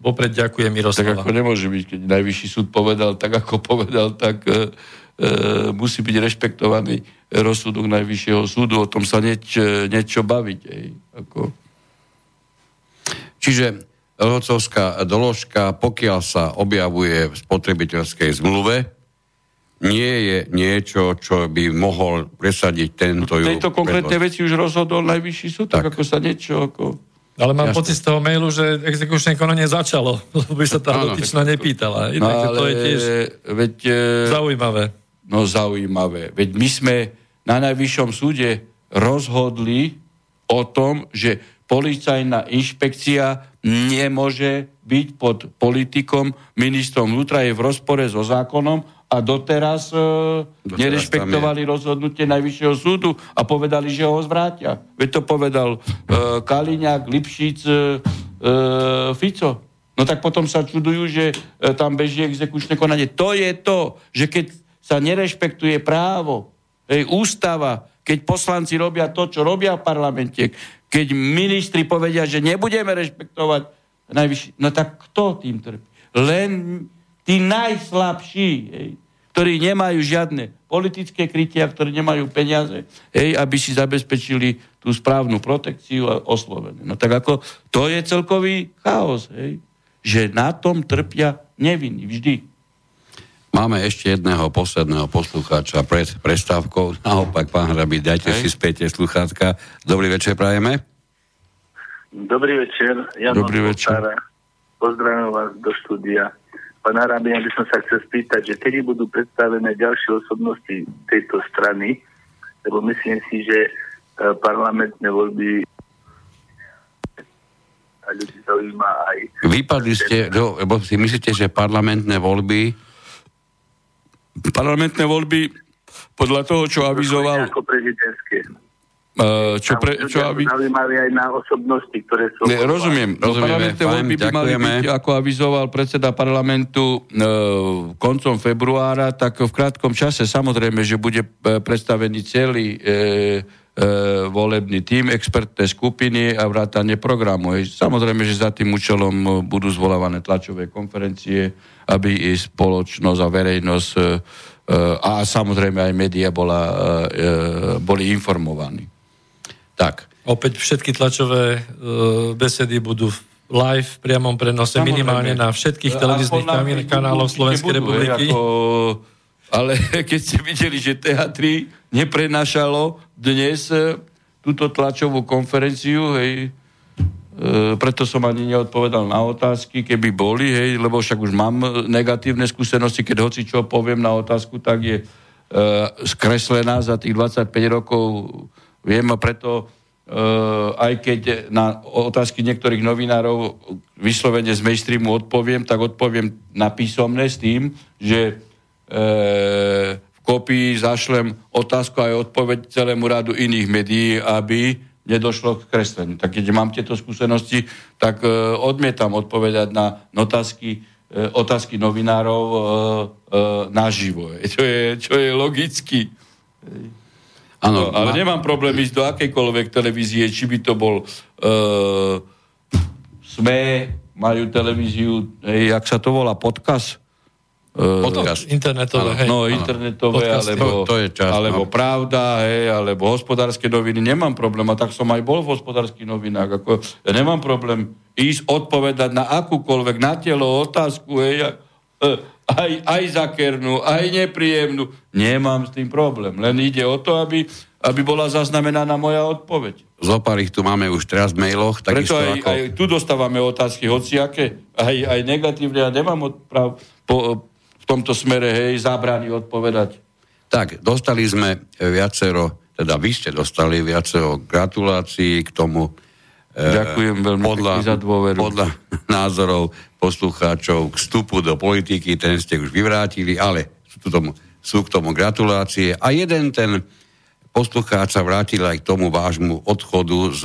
Vopred ďakujem Miroslava. Tak ako nemôže byť, keď najvyšší súd povedal, tak ako povedal, tak e, e, musí byť rešpektovaný rozsudok najvyššieho súdu. O tom sa nieč, niečo baviť. Ej, ako. Čiže rozhodcovská doložka, pokiaľ sa objavuje v spotrebiteľskej zmluve, nie je niečo, čo by mohol presadiť tento... V tejto konkrétnej veci už rozhodol najvyšší súd, tak, tak ako sa niečo... Ako... Ale mám Jasne. pocit z toho mailu, že exekučné konanie začalo, lebo by sa tá dotyčná nepýtala. No, ale to je tiež veď, e, zaujímavé. No zaujímavé. Veď my sme na najvyššom súde rozhodli o tom, že policajná inšpekcia nemôže byť pod politikom, ministrom vnútra, je v rozpore so zákonom a doteraz, e, doteraz nerešpektovali rozhodnutie Najvyššieho súdu a povedali, že ho zvrátia. Veď to povedal e, Kaliňák, Lipšic, e, Fico. No tak potom sa čudujú, že e, tam beží exekučné konanie. To je to, že keď sa nerešpektuje právo, hej, ústava, keď poslanci robia to, čo robia v parlamente, keď ministri povedia, že nebudeme rešpektovať najvyšší, no tak kto tým trpí? Len tí najslabší, hej, ktorí nemajú žiadne politické krytia, ktorí nemajú peniaze, hej, aby si zabezpečili tú správnu protekciu a oslovené. No tak ako, to je celkový chaos, hej, že na tom trpia nevinní vždy. Máme ešte jedného posledného poslucháča pred prestávkou. Naopak, pán Hrabi, dajte Hej. si späť sluchátka. Dobrý večer, prajeme. Dobrý večer. Ja Dobrý večer. Pozdravím vás do štúdia. Pán Hrabi, ja by som sa chcel spýtať, že kedy budú predstavené ďalšie osobnosti tejto strany, lebo myslím si, že e, parlamentné voľby a ľudí zaujíma aj... Vypadli ste, lebo si myslíte, že parlamentné voľby parlamentné voľby podľa toho, čo avizoval... Ako prezidentské. Uh, čo pre, čo aby... Zaujímavé aj na osobnosti, ktoré sú... Ne, rozumiem. Parlamentné voľby by mali byť, ako avizoval predseda parlamentu uh, koncom februára, tak v krátkom čase samozrejme, že bude predstavený celý uh, volebný tým, expertné skupiny a vrátanie programu. Samozrejme, že za tým účelom budú zvolávané tlačové konferencie, aby i spoločnosť a verejnosť e, e, a samozrejme aj média bola, e, boli informovaní. Tak. Opäť všetky tlačové besedy budú live v priamom prenose Samozrejme. minimálne na všetkých televíznych kanáloch Slovenskej budú, republiky. Ako, ale keď ste videli, že teatri neprenašalo dnes túto tlačovú konferenciu, hej, E, preto som ani neodpovedal na otázky, keby boli, hej, lebo však už mám negatívne skúsenosti, keď hoci čo poviem na otázku, tak je e, skreslená za tých 25 rokov. Viem preto e, aj keď na otázky niektorých novinárov vyslovene z mainstreamu odpoviem, tak odpoviem na písomné s tým, že e, v kopii zašlem otázku aj odpoveď celému radu iných médií, aby nedošlo k kresleniu. Tak keď mám tieto skúsenosti, tak e, odmietam odpovedať na otázky, otázky novinárov naživo. Čo je, čo je logicky. Ano, no, ale ma... nemám problém ísť do akejkoľvek televízie, či by to bol e, SME, majú televíziu, hej, jak sa to volá, podcast, Podcast. Internetové, hej. No, internetové, Podcast. alebo, to, to je čas, alebo no. Pravda, hej, alebo hospodárske noviny, nemám problém. A tak som aj bol v hospodárskych novinách. Ako, ja nemám problém ísť odpovedať na akúkoľvek, na telo, otázku, hej, e, aj, aj zakernú, aj nepríjemnú. Nemám s tým problém. Len ide o to, aby aby bola zaznamenaná moja odpoveď. Zopár ich tu máme už teraz v mailoch. Preto aj, ako... aj tu dostávame otázky hociaké, aj, aj negatívne. Ja nemám odprav po, v tomto smere, hej, zábrany odpovedať. Tak, dostali sme viacero, teda vy ste dostali viacero gratulácií k tomu. Ďakujem veľmi podľa, za dôveru. Podľa názorov poslucháčov k vstupu do politiky, ten ste už vyvrátili, ale sú, tomu, sú k tomu gratulácie. A jeden ten poslucháč sa vrátil aj k tomu vášmu odchodu z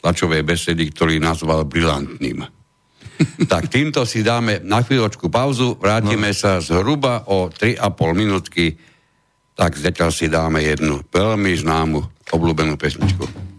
tlačovej besedy, ktorý nazval brilantným. tak týmto si dáme na chvíľočku pauzu, vrátime no. sa zhruba o 3,5 minútky, tak zatiaľ si dáme jednu veľmi známu obľúbenú pesničku.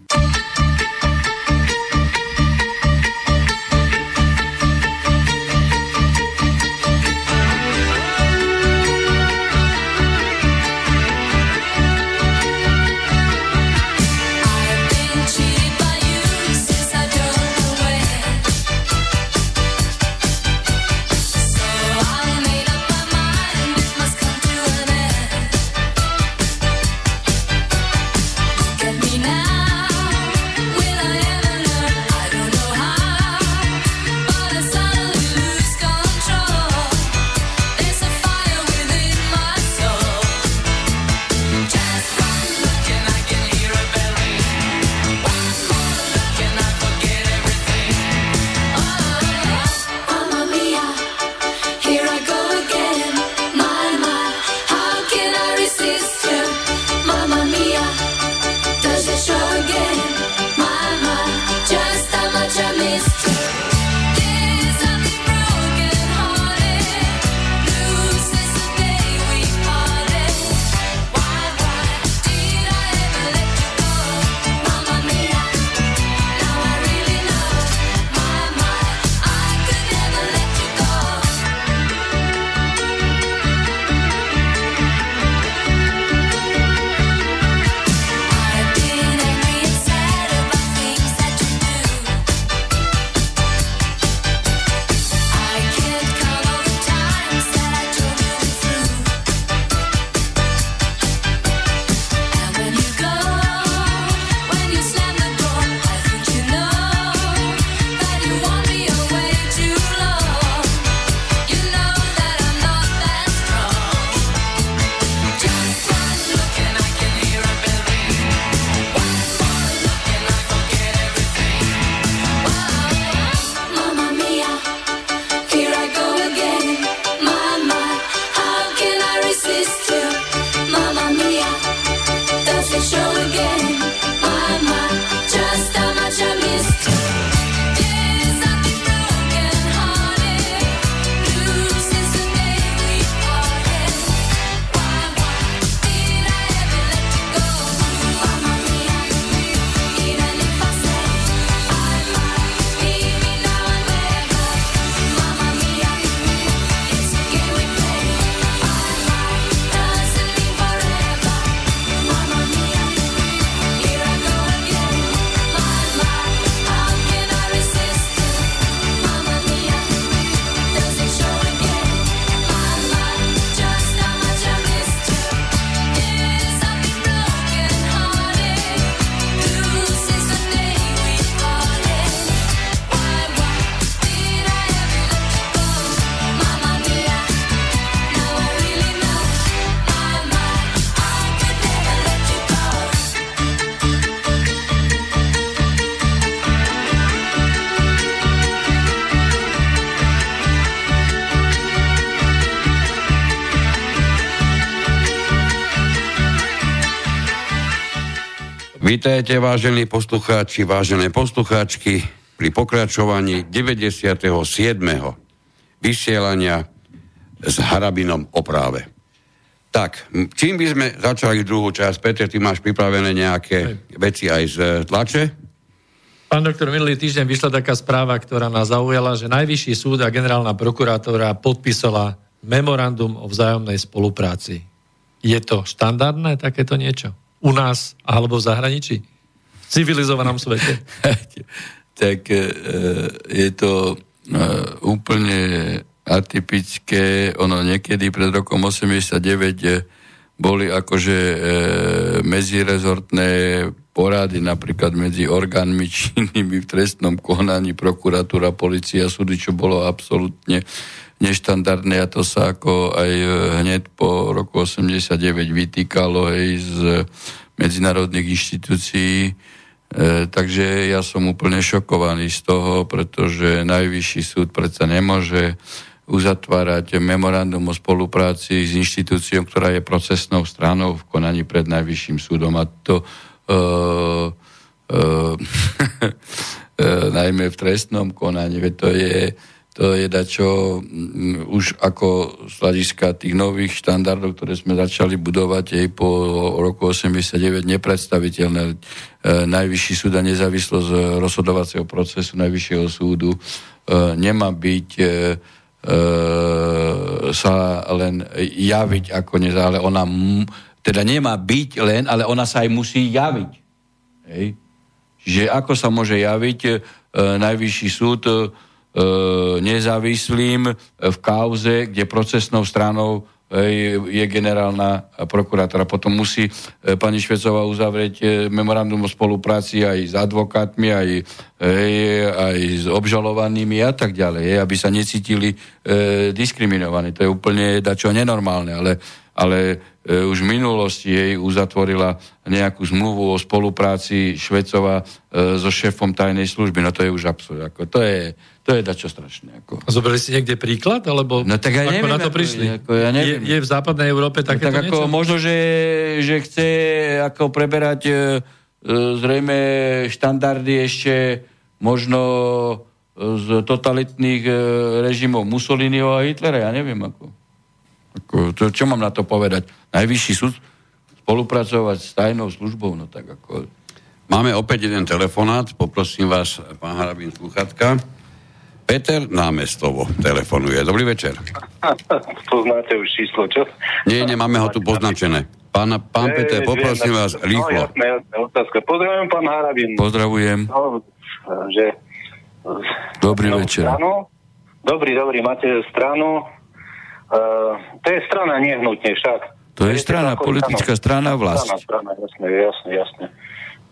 Vítajte, vážení poslucháči, vážené poslucháčky, pri pokračovaní 97. vysielania s Harabinom o práve. Tak, čím by sme začali druhú časť? Peter, ty máš pripravené nejaké Hej. veci aj z tlače? Pán doktor, minulý týždeň vyšla taká správa, ktorá nás zaujala, že Najvyšší súd a generálna prokurátora podpísala memorandum o vzájomnej spolupráci. Je to štandardné takéto niečo? U nás alebo v zahraničí? V civilizovanom svete? tak e, je to e, úplne atypické. Ono niekedy pred rokom 89 e, boli akože e, medzirezortné porady napríklad medzi orgánmi činnými v trestnom konaní, prokuratúra, policia, súdy, čo bolo absolútne neštandardné a to sa ako aj e, hneď po roku 89 vytýkalo aj z medzinárodných inštitúcií. E, takže ja som úplne šokovaný z toho, pretože najvyšší súd predsa nemôže uzatvárať memorandum o spolupráci s inštitúciou, ktorá je procesnou stranou v konaní pred najvyšším súdom. A to uh, uh, najmä v trestnom konaní, veď to je to je dačo už ako z hľadiska tých nových štandardov, ktoré sme začali budovať aj po roku 89 nepredstaviteľné. E, najvyšší súd a nezávislosť z rozhodovacieho procesu Najvyššieho súdu e, nemá byť e, sa len javiť ako nezále. Ona m, teda nemá byť len, ale ona sa aj musí javiť. Hej. Čiže ako sa môže javiť e, najvyšší súd e, nezávislým v kauze, kde procesnou stranou je generálna prokurátora. Potom musí e, pani Švecová uzavrieť e, memorandum o spolupráci aj s advokátmi, aj, aj s obžalovanými a tak ďalej, aby sa necítili e, diskriminovaní. To je úplne dačo nenormálne, ale, ale už v minulosti jej uzatvorila nejakú zmluvu o spolupráci Švecova so šéfom tajnej služby. No to je už absurd. Ako, to je, to je dačo strašné. Ako. A zobrali si niekde príklad? Alebo no tak ja ako neviem, na to prišli? Ako, ja neviem. Je, je v západnej Európe takéto no, tak ako niečo? Možno, že, že chce ako preberať e, zrejme štandardy ešte možno z totalitných e, režimov Mussoliniho a Hitlera, ja neviem ako. Ako to, čo mám na to povedať? Najvyšší súd spolupracovať s tajnou službou, no tak ako... Máme opäť jeden telefonát, poprosím vás, pán Harabín, sluchatka. Peter Námestovo telefonuje. Dobrý večer. Poznáte už číslo, čo? Nie, nemáme ho tu poznačené. Pán, pán Peter, poprosím vás, rýchlo. No, jasné, jasné, otázka. Pozdravujem, pán Harabin. Pozdravujem. No, že... Dobrý no, večer. Stranu, dobrý, dobrý, máte stranu. Uh, to je strana nehnutne však. To je strana, politická strana, vlast. Strana, strana, jasné, jasné, jasné.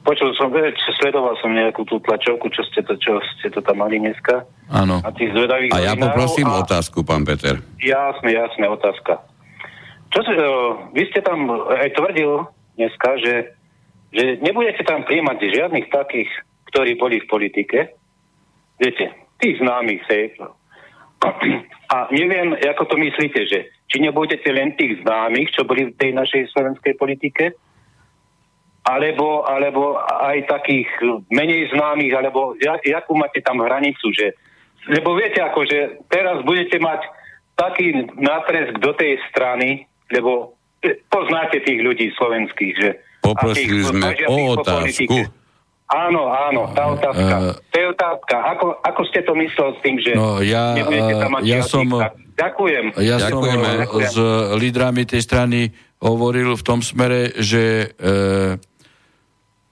Počul som, sledoval som nejakú tú tlačovku, čo ste to, čo ste to tam mali dneska. Áno. A tých A ja poprosím a... otázku, pán Peter. Jasne, jasne, otázka. Čo si, vy ste tam aj tvrdil dneska, že, že nebudete tam príjmať žiadnych takých, ktorí boli v politike. Viete, tých známych, hej. A neviem, ako to myslíte, že či nebudete len tých známych, čo boli v tej našej slovenskej politike, alebo, alebo aj takých menej známych, alebo jak, jakú máte tam hranicu, že lebo viete, ako, že teraz budete mať taký natresk do tej strany, lebo poznáte tých ľudí slovenských, že Poprosili sme o otázku. Áno, áno, tá otázka. Uh, to je otázka. Ako, ako ste to myslel s tým, že no, ja, nebudete tam mať ja som, Ďakujem. Ja Ďakujeme. som s lídrami tej strany hovoril v tom smere, že uh,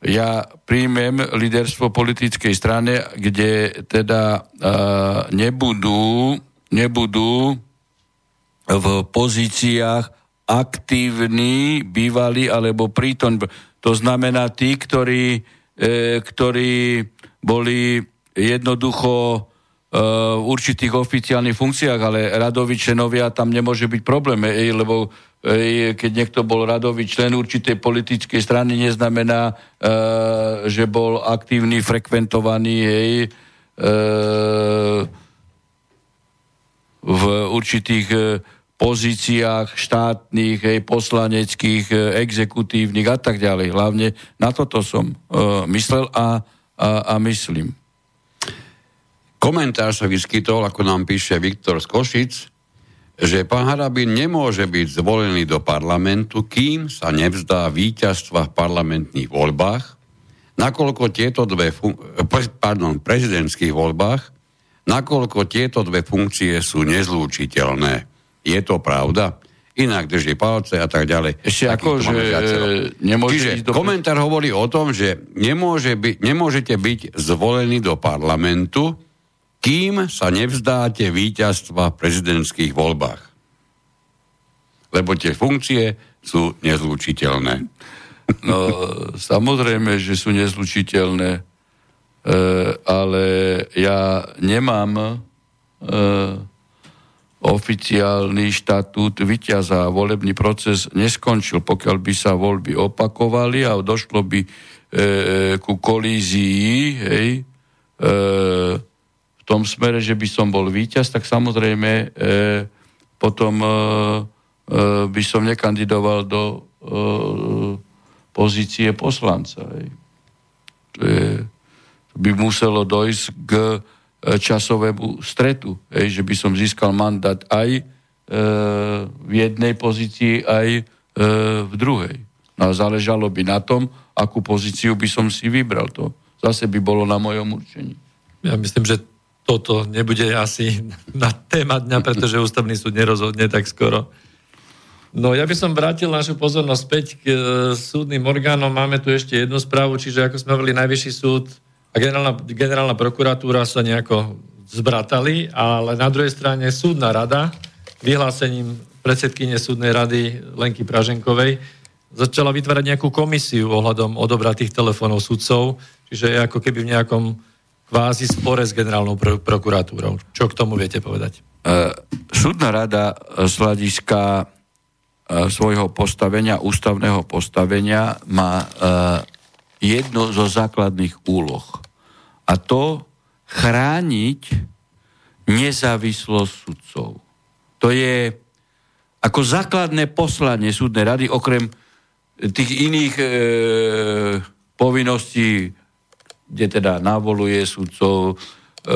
ja príjmem líderstvo politickej strane, kde teda uh, nebudú, nebudú v pozíciách aktívni, bývali alebo prítom. To znamená tí, ktorí, e, ktorí boli jednoducho v určitých oficiálnych funkciách, ale radoví členovia tam nemôže byť problém, ej, lebo ej, keď niekto bol radový člen určitej politickej strany, neznamená, e, že bol aktívny, frekventovaný ej, e, v určitých e, pozíciách štátnych, ej, poslaneckých, e, exekutívnych a tak ďalej. Hlavne na toto som e, myslel a, a, a myslím. Komentár sa vyskytol, ako nám píše Viktor z Košic, že pán Harabin nemôže byť zvolený do parlamentu, kým sa nevzdá víťazstva v parlamentných voľbách, nakoľko tieto dve fun- pardon, prezidentských voľbách, nakoľko tieto dve funkcie sú nezlúčiteľné. Je to pravda? Inak drží palce a tak ďalej. Ešte ako, že nemôže Čiže do... komentár hovorí o tom, že nemôže by, nemôžete byť zvolení do parlamentu, kým sa nevzdáte víťazstva v prezidentských voľbách. Lebo tie funkcie sú nezlučiteľné? No, samozrejme, že sú nezlučiteľné, e, ale ja nemám e, oficiálny štatút vyťaza. Volebný proces neskončil, pokiaľ by sa voľby opakovali a došlo by e, ku kolízii, hej, e, v tom smere, že by som bol víťaz, tak samozrejme e, potom e, e, by som nekandidoval do e, pozície poslanca. Hej. To, je, to by muselo dojsť k e, časovému stretu, hej, že by som získal mandát aj e, v jednej pozícii, aj e, v druhej. No a záležalo by na tom, akú pozíciu by som si vybral. To zase by bolo na mojom určení. Ja myslím, že toto nebude asi na téma dňa, pretože ústavný súd nerozhodne tak skoro. No ja by som vrátil našu pozornosť späť k e, súdnym orgánom. Máme tu ešte jednu správu, čiže ako sme hovorili, Najvyšší súd a generálna, generálna prokuratúra sa nejako zbratali, ale na druhej strane súdna rada vyhlásením predsedkyne súdnej rady Lenky Praženkovej začala vytvárať nejakú komisiu ohľadom odobratých telefónov sudcov, čiže je ako keby v nejakom kvázi spore s generálnou pro- prokuratúrou. Čo k tomu viete povedať? E, súdna rada z hľadiska E, svojho postavenia, ústavného postavenia, má e, jednu zo základných úloh. A to chrániť nezávislosť sudcov. To je ako základné poslanie súdnej rady, okrem tých iných e, povinností, kde teda navoluje sudcov, e,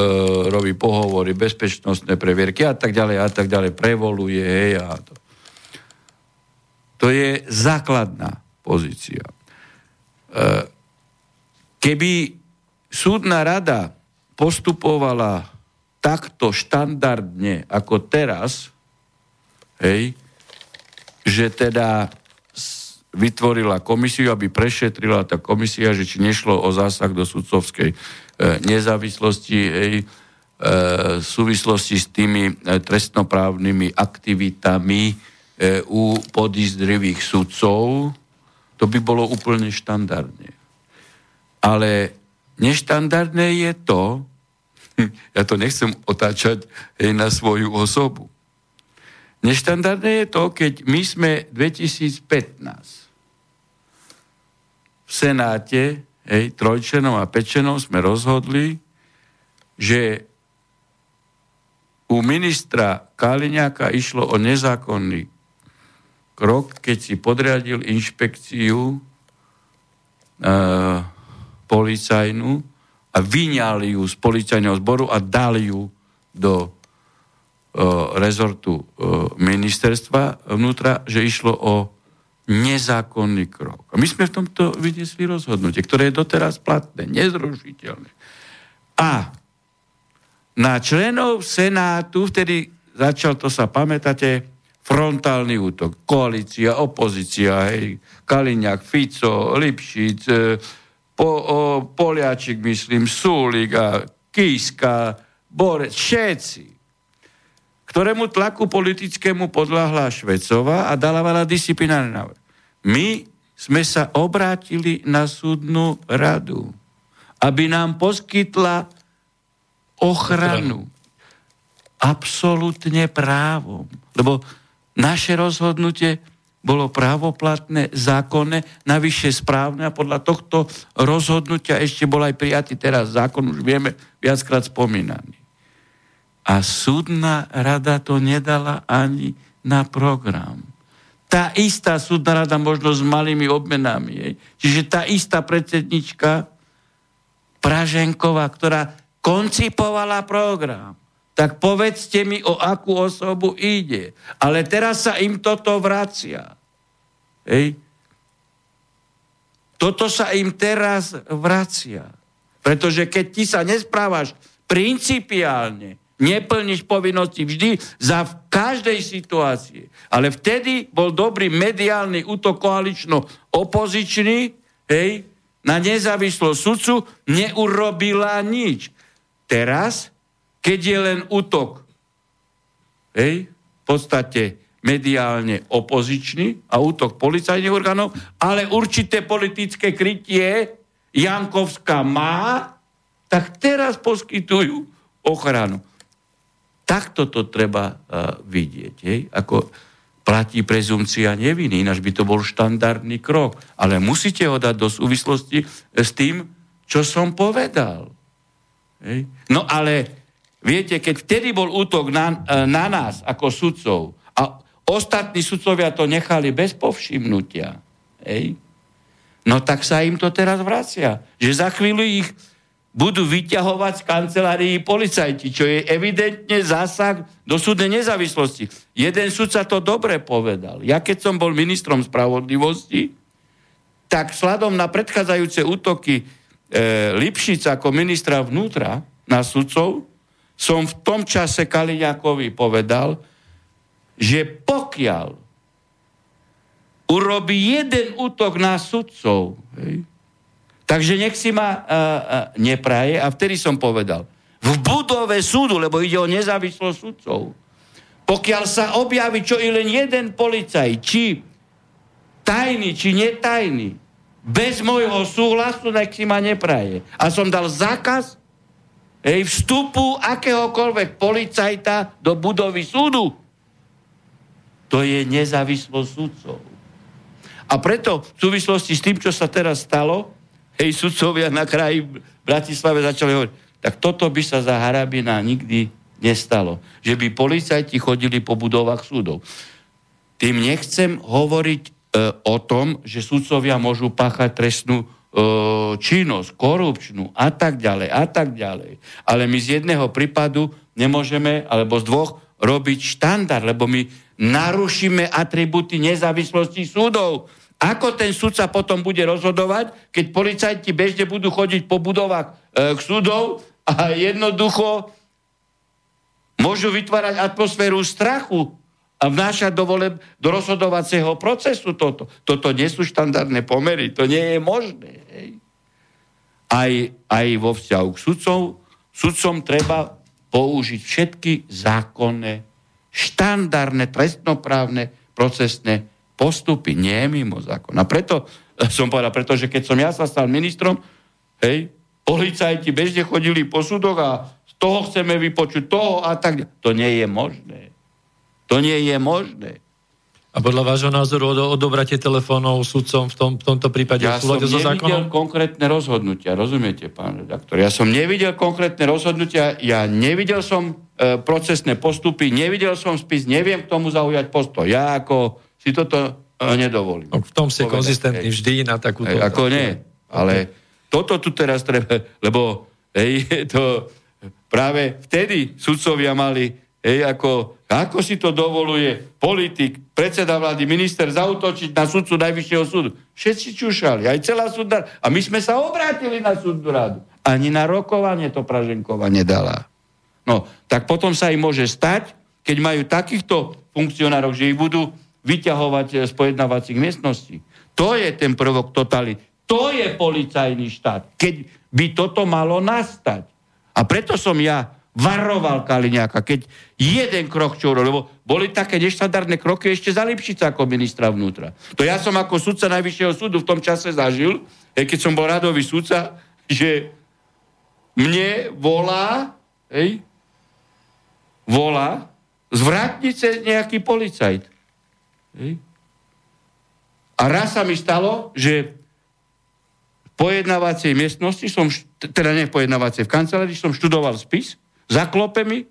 robí pohovory, bezpečnostné previerky a tak ďalej a tak ďalej, prevoluje hej, a to. To je základná pozícia. E, keby súdna rada postupovala takto štandardne ako teraz, hej, že teda vytvorila komisiu, aby prešetrila tá komisia, že či nešlo o zásah do sudcovskej e, nezávislosti, hej, e, v súvislosti s tými e, trestnoprávnymi aktivitami, E, u podízdrivých sudcov, to by bolo úplne štandardne. Ale neštandardné je to, ja to nechcem otáčať aj na svoju osobu. Neštandardné je to, keď my sme 2015 v Senáte, hej, trojčenom a pečenom sme rozhodli, že u ministra Kaliňáka išlo o nezákonný krok, keď si podriadil inšpekciu e, policajnú a vyňali ju z policajného zboru a dali ju do e, rezortu e, ministerstva vnútra, že išlo o nezákonný krok. A my sme v tomto vyniesli rozhodnutie, ktoré je doteraz platné, nezrušiteľné. A na členov Senátu, vtedy začal, to sa pamätáte, frontálny útok. Koalícia, opozícia, hej, Kaliňák, Fico, Lipšic, e, po, o, Poliačik, myslím, Súlik a Kíska, Borec, všetci, ktorému tlaku politickému podľahla Švecová a dala veľa disciplinárne návrh. My sme sa obrátili na súdnu radu, aby nám poskytla ochranu. Absolutne právom. Lebo naše rozhodnutie bolo právoplatné, zákonné, navyše správne a podľa tohto rozhodnutia ešte bol aj prijatý teraz zákon, už vieme, viackrát spomínaný. A súdna rada to nedala ani na program. Tá istá súdna rada možno s malými obmenami. Jej. Čiže tá istá predsednička Praženková, ktorá koncipovala program, tak povedzte mi, o akú osobu ide. Ale teraz sa im toto vracia. Hej. Toto sa im teraz vracia. Pretože keď ty sa nesprávaš principiálne, neplníš povinnosti vždy za v každej situácii. Ale vtedy bol dobrý mediálny útok koalično-opozičný, hej, na nezávislosť sudcu neurobila nič. Teraz keď je len útok, hej, v podstate mediálne opozičný a útok policajných orgánov, ale určité politické krytie Jankovská má, tak teraz poskytujú ochranu. Takto to treba uh, vidieť. Hej? Ako platí prezumcia neviny, ináč by to bol štandardný krok. Ale musíte ho dať do súvislosti s tým, čo som povedal. Hej? No ale viete, keď vtedy bol útok na, e, na nás ako sudcov a ostatní sudcovia to nechali bez povšimnutia, hej? no tak sa im to teraz vracia. Že za chvíľu ich budú vyťahovať z kancelárií policajti, čo je evidentne zásah do súdnej nezávislosti. Jeden sudca to dobre povedal. Ja keď som bol ministrom spravodlivosti, tak sladom na predchádzajúce útoky e, Lipšica ako ministra vnútra na sudcov, som v tom čase Kaliňakovi povedal, že pokiaľ urobí jeden útok na sudcov, hej, takže nech si ma uh, uh, nepraje a vtedy som povedal, v budove súdu, lebo ide o nezávislosť sudcov, pokiaľ sa objaví čo i len jeden policaj, či tajný, či netajný, bez môjho súhlasu, nech si ma nepraje. A som dal zákaz hej, vstupu akéhokoľvek policajta do budovy súdu. To je nezávislosť súdcov. A preto v súvislosti s tým, čo sa teraz stalo, hej, sudcovia na kraji Bratislave začali hovoriť, tak toto by sa za Harabina nikdy nestalo. Že by policajti chodili po budovách súdov. Tým nechcem hovoriť E, o tom, že sudcovia môžu páchať trestnú činnosť, korupčnú a tak ďalej, a tak ďalej. Ale my z jedného prípadu nemôžeme, alebo z dvoch, robiť štandard, lebo my narušíme atributy nezávislosti súdov. Ako ten sudca potom bude rozhodovať, keď policajti bežne budú chodiť po budovách e, k súdov a jednoducho môžu vytvárať atmosféru strachu a vnášať do, voleb, do rozhodovacieho procesu toto. Toto nie sú štandardné pomery, to nie je možné. Hej. Aj, aj vo vzťahu k sudcom, sudcom treba použiť všetky zákonné, štandardné, trestnoprávne, procesné postupy, nie mimo zákona. Preto som povedal, pretože keď som ja sa stal ministrom, hej, policajti bežne chodili po súdoch a z toho chceme vypočuť toho a tak To nie je možné. To nie je možné. A podľa vášho názoru odobrate telefónov sudcom v, tom, v tomto prípade ja som nevidel zákonom? konkrétne rozhodnutia, rozumiete, pán redaktor? Ja som nevidel konkrétne rozhodnutia, ja nevidel som e, procesné postupy, nevidel som spis, neviem k tomu zaujať postoj. Ja ako si toto e, nedovolím. No, v tom ste konzistentný vždy na takúto... Ej, ako nie, ale okay. toto tu teraz treba, lebo ej, to práve vtedy sudcovia mali Hej, ako, ako si to dovoluje politik, predseda vlády, minister zautočiť na sudcu Najvyššieho súdu. Všetci čušali, aj celá súdna... A my sme sa obrátili na súdnu radu. Ani na rokovanie to Praženkova nedala. No, tak potom sa im môže stať, keď majú takýchto funkcionárov, že ich budú vyťahovať z pojednávacích miestností. To je ten prvok totality. To je policajný štát. Keď by toto malo nastať. A preto som ja varoval Kaliňáka, keď jeden krok čo urobil, lebo boli také neštandardné kroky ešte za Lipšica ako ministra vnútra. To ja som ako sudca Najvyššieho súdu v tom čase zažil, keď som bol radový sudca, že mne volá, hej, volá z vrátnice nejaký policajt. Hej. A raz sa mi stalo, že v pojednávacej miestnosti som, teda ne v pojednávacej, v kancelárii som študoval spis zaklope mi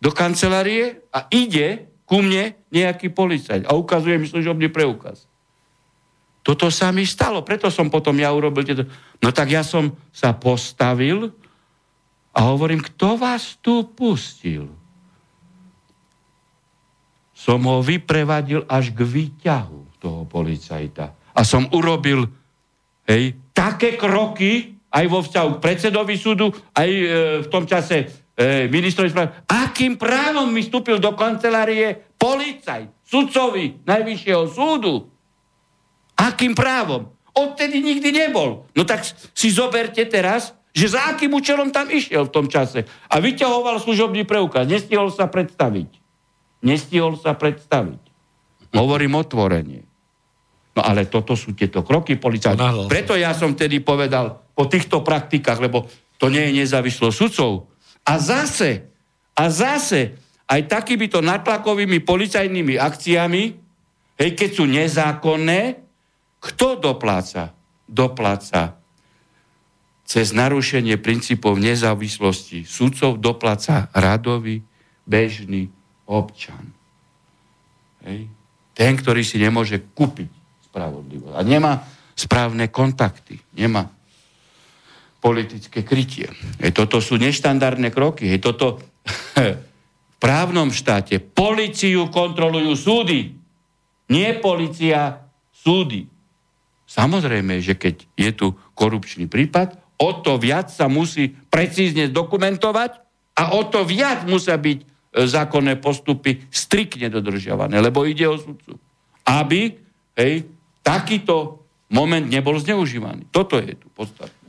do kancelárie a ide ku mne nejaký policajt a ukazuje mi služobný preukaz. Toto sa mi stalo, preto som potom ja urobil tieto... No tak ja som sa postavil a hovorím, kto vás tu pustil? Som ho vyprevadil až k výťahu toho policajta. A som urobil hej, také kroky, aj vo vzťahu k predsedovi súdu, aj e, v tom čase e, ministrovi správy. Akým právom mi vstúpil do kancelárie policaj, sudcovi Najvyššieho súdu? Akým právom? Odtedy nikdy nebol. No tak si zoberte teraz, že za akým účelom tam išiel v tom čase. A vyťahoval služobný preukaz. Nestihol sa predstaviť. Nestihol sa predstaviť. Hovorím otvorenie. No ale toto sú tieto kroky policajtov. Preto ja som tedy povedal po týchto praktikách, lebo to nie je nezávislosť sudcov. A zase, a zase, aj takýmito natlakovými policajnými akciami, hej, keď sú nezákonné, kto dopláca? Dopláca cez narušenie princípov nezávislosti sudcov dopláca radový, bežný občan. Hej. Ten, ktorý si nemôže kúpiť spravodlivosť. A nemá správne kontakty. Nemá politické krytie. Hej, toto sú neštandardné kroky. Hej, toto v právnom štáte policiu kontrolujú súdy. Nie policia, súdy. Samozrejme, že keď je tu korupčný prípad, o to viac sa musí precízne dokumentovať a o to viac musia byť e, zákonné postupy striktne dodržiavané, lebo ide o sudcu. Aby hej, takýto moment nebol zneužívaný. Toto je tu podstatné.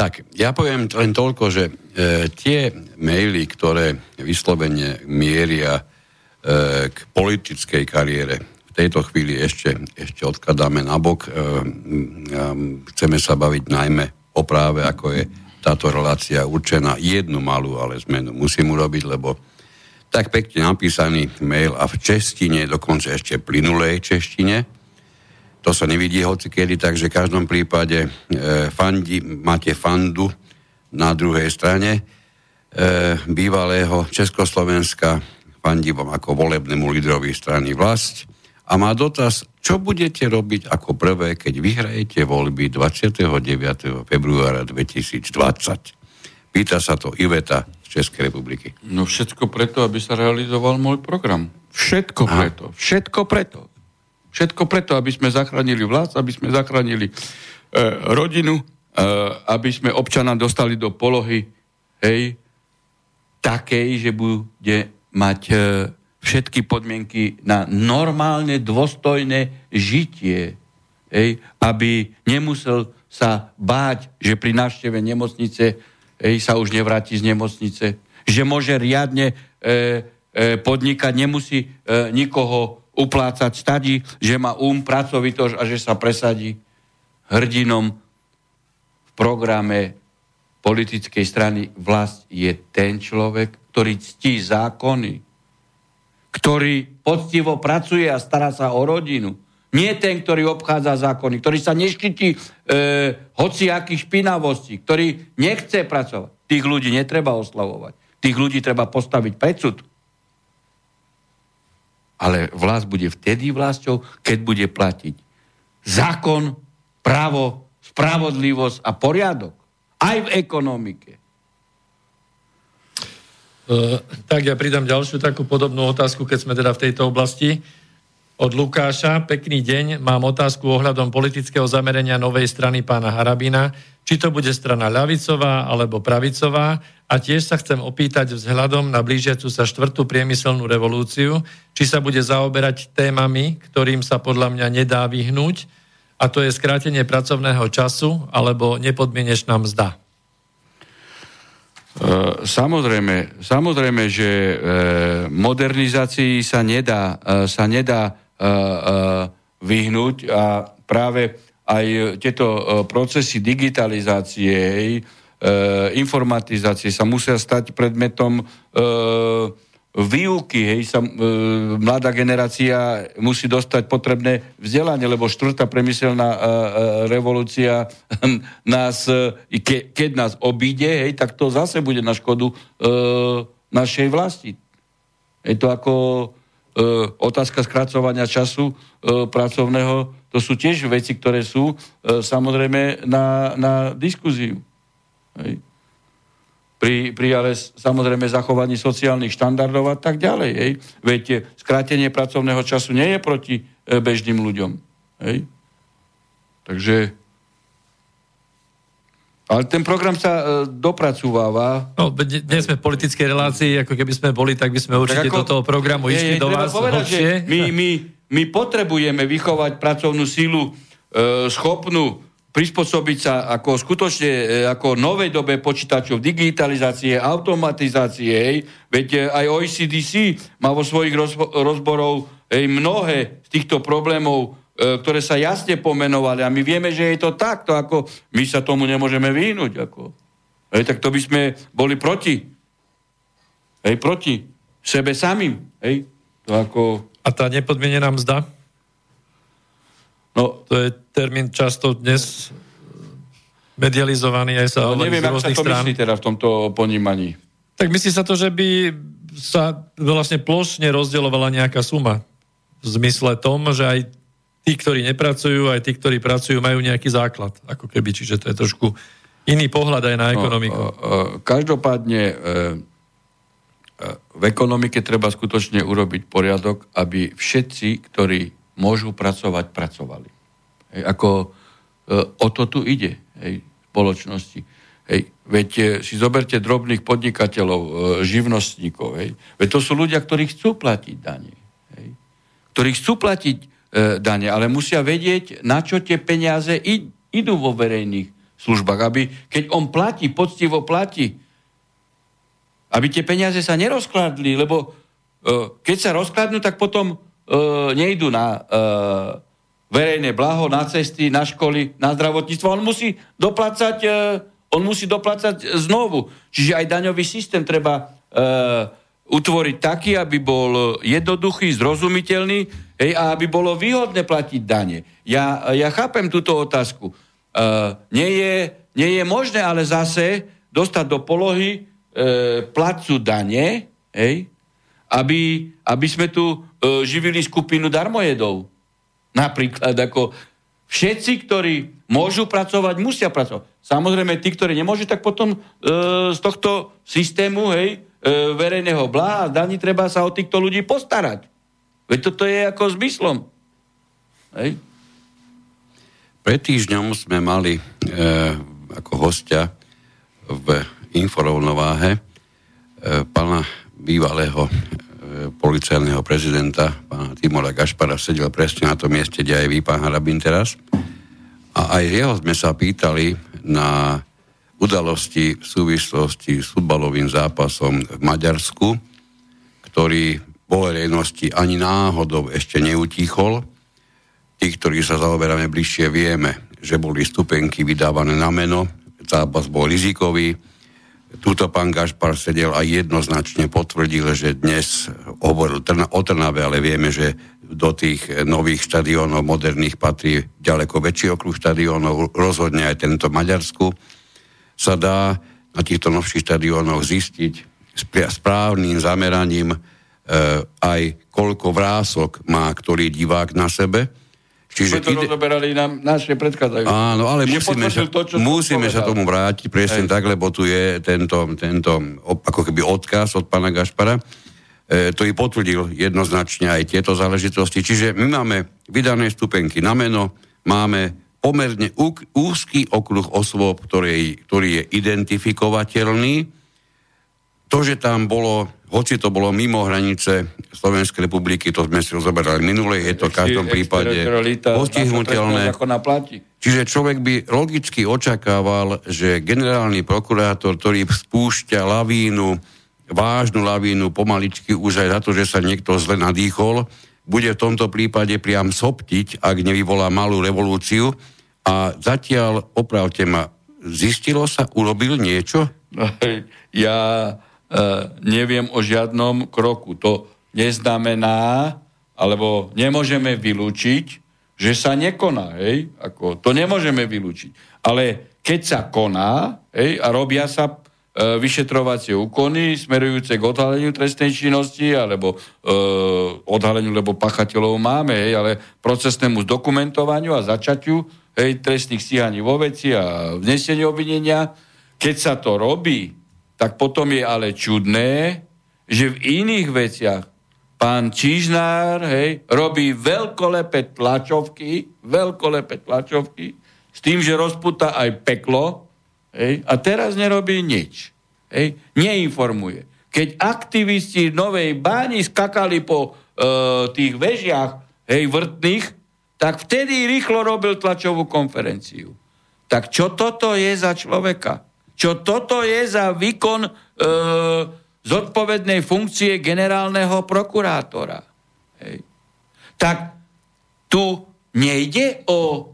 Tak, ja poviem len toľko, že e, tie maily, ktoré vyslovene mieria e, k politickej kariére, v tejto chvíli ešte, ešte odkladáme nabok. E, chceme sa baviť najmä o práve, ako je táto relácia určená. Jednu malú ale zmenu musím urobiť, lebo tak pekne napísaný mail a v češtine, dokonca ešte plynulej češtine, to sa nevidí hoci kedy, takže v každom prípade e, fandi, máte fandu na druhej strane e, bývalého Československa, fandí vám ako volebnému lídrovi strany vlast a má dotaz, čo budete robiť ako prvé, keď vyhrajete voľby 29. februára 2020? Pýta sa to Iveta z Českej republiky. No všetko preto, aby sa realizoval môj program. Všetko Aha. preto. Všetko preto. Všetko preto, aby sme zachránili vlast, aby sme zachránili e, rodinu, e, aby sme občana dostali do polohy hej, takej, že bude mať e, všetky podmienky na normálne, dôstojné žitie. Ej, aby nemusel sa báť, že pri návšteve nemocnice ej, sa už nevráti z nemocnice. Že môže riadne e, e, podnikať, nemusí e, nikoho uplácať stadi, že má um, pracovitosť a že sa presadí hrdinom v programe politickej strany vlast je ten človek, ktorý ctí zákony, ktorý poctivo pracuje a stará sa o rodinu. Nie ten, ktorý obchádza zákony, ktorý sa neškytí e, hociakých špinavostí, ktorý nechce pracovať. Tých ľudí netreba oslavovať. Tých ľudí treba postaviť predsud. Ale vlast bude vtedy vlastou, keď bude platiť zákon, právo, spravodlivosť a poriadok. Aj v ekonomike. E, tak ja pridám ďalšiu takú podobnú otázku, keď sme teda v tejto oblasti. Od Lukáša, pekný deň, mám otázku ohľadom politického zamerenia novej strany pána Harabina, či to bude strana ľavicová alebo pravicová? A tiež sa chcem opýtať vzhľadom na blížiacu sa štvrtú priemyselnú revolúciu, či sa bude zaoberať témami, ktorým sa podľa mňa nedá vyhnúť, a to je skrátenie pracovného času alebo nepodmienečná mzda. E, samozrejme, samozrejme, že e, modernizácii sa nedá, e, sa nedá vyhnúť a práve aj tieto procesy digitalizácie, informatizácie sa musia stať predmetom výuky, hej, sa, e, mladá generácia musí dostať potrebné vzdelanie, lebo štvrtá premyselná e, e, revolúcia nás, e, ke, keď nás obíde, hej, tak to zase bude na škodu e, našej vlasti. Je to ako otázka skracovania času e, pracovného, to sú tiež veci, ktoré sú e, samozrejme na, na diskuziu. Hej pri, pri ale samozrejme zachovaní sociálnych štandardov a tak ďalej. Hej. Veď skrátenie pracovného času nie je proti e, bežným ľuďom. Hej. Takže ale ten program sa e, dopracúváva. No, dnes sme v politickej relácii, ako keby sme boli, tak by sme určite ako, do toho programu išli je, do vás povedať, že my, my, my potrebujeme vychovať pracovnú sílu e, schopnú prispôsobiť sa ako skutočne e, ako novej dobe počítačov, digitalizácie, automatizácie. Hej. Veď e, aj OECDC má vo svojich rozbo- rozborov hej, mnohé z týchto problémov, ktoré sa jasne pomenovali. A my vieme, že je to takto, ako my sa tomu nemôžeme vyhnúť. Ako. Hej, tak to by sme boli proti. Hej, proti sebe samým. Hej. To ako... A tá nepodmienená mzda? No, To je termín často dnes medializovaný aj sa no neviem, z ako sa to strán. myslí teda v tomto ponímaní. Tak myslí sa to, že by sa vlastne plošne rozdeľovala nejaká suma. V zmysle tom, že aj tí, ktorí nepracujú, aj tí, ktorí pracujú, majú nejaký základ. Ako keby, čiže to je trošku iný pohľad aj na ekonomiku. No, e, e, každopádne e, e, v ekonomike treba skutočne urobiť poriadok, aby všetci, ktorí môžu pracovať, pracovali. Hej, ako e, o to tu ide hej, v spoločnosti. Hej, veď si zoberte drobných podnikateľov, živnostníkov. Hej, veď to sú ľudia, ktorí chcú platiť dane. Hej, ktorí chcú platiť dane, ale musia vedieť, na čo tie peniaze id, idú vo verejných službách. Aby, keď on platí, poctivo platí, aby tie peniaze sa nerozkladli, lebo e, keď sa rozkladnú, tak potom e, nejdu na e, verejné blaho, na cesty, na školy, na zdravotníctvo. On musí doplácať, e, on musí doplácať znovu. Čiže aj daňový systém treba e, utvoriť taký, aby bol jednoduchý, zrozumiteľný hej, a aby bolo výhodné platiť dane. Ja, ja chápem túto otázku. E, nie, je, nie je možné ale zase dostať do polohy e, placu dane, hej, aby, aby sme tu e, živili skupinu darmojedov. Napríklad ako všetci, ktorí môžu pracovať, musia pracovať. Samozrejme, tí, ktorí nemôžu, tak potom e, z tohto systému hej, verejného blá a daní treba sa o týchto ľudí postarať. Veď toto je ako zmyslom. Hej. Pred týždňom sme mali e, ako hostia v inforovnováhe e, pána bývalého e, policajného prezidenta, pána Timora Gašpara, sedel presne na tom mieste, kde aj vy, pán Harabin, teraz. A aj jeho sme sa pýtali na udalosti v súvislosti s futbalovým zápasom v Maďarsku, ktorý vo verejnosti ani náhodou ešte neutíchol. Tí, ktorí sa zaoberáme bližšie, vieme, že boli stupenky vydávané na meno, zápas bol rizikový. Tuto pán Gašpar sedel a jednoznačne potvrdil, že dnes hovoril o Trnave, ale vieme, že do tých nových štadiónov moderných patrí ďaleko väčší okruh štadiónov, rozhodne aj tento Maďarsku sa dá na týchto novších štadiónoch zistiť správnym zameraním e, aj koľko vrások má ktorý divák na sebe. Čiže to ide... rozoberali nám naše predchádzajú. Áno, ale musíme, sa, to, musíme sa tomu vrátiť presne Hej. tak, lebo tu je tento, tento ako keby odkaz od pána Gašpara, e, to i potvrdil jednoznačne aj tieto záležitosti. Čiže my máme vydané stupenky na meno, máme pomerne úzky okruh osôb, ktorý, ktorý je identifikovateľný. To, že tam bolo, hoci to bolo mimo hranice Slovenskej republiky, to sme si rozoberali minule, je to v každom prípade postihnutelné. Čiže človek by logicky očakával, že generálny prokurátor, ktorý spúšťa lavínu, vážnu lavínu pomaličky už aj za to, že sa niekto zle nadýchol, bude v tomto prípade priam soptiť, ak nevyvolá malú revolúciu. A zatiaľ, opravte ma, zistilo sa, urobil niečo? Ja e, neviem o žiadnom kroku. To neznamená, alebo nemôžeme vylúčiť, že sa nekoná. Hej? Ako, to nemôžeme vylúčiť. Ale keď sa koná hej, a robia sa vyšetrovacie úkony smerujúce k odhaleniu trestnej činnosti alebo e, odhaleniu, lebo pachateľov máme, hej, ale procesnému zdokumentovaniu a začaťu hej, trestných stíhaní vo veci a vnesenie obvinenia. Keď sa to robí, tak potom je ale čudné, že v iných veciach pán Čižnár hej, robí veľkolepé tlačovky, veľkolepé tlačovky, s tým, že rozputa aj peklo, Hej, a teraz nerobí nič. Hej, neinformuje. Keď aktivisti Novej báni skakali po e, tých vežiach hej, vrtných, tak vtedy rýchlo robil tlačovú konferenciu. Tak čo toto je za človeka? Čo toto je za výkon e, zodpovednej funkcie generálneho prokurátora? Hej. Tak tu nejde o,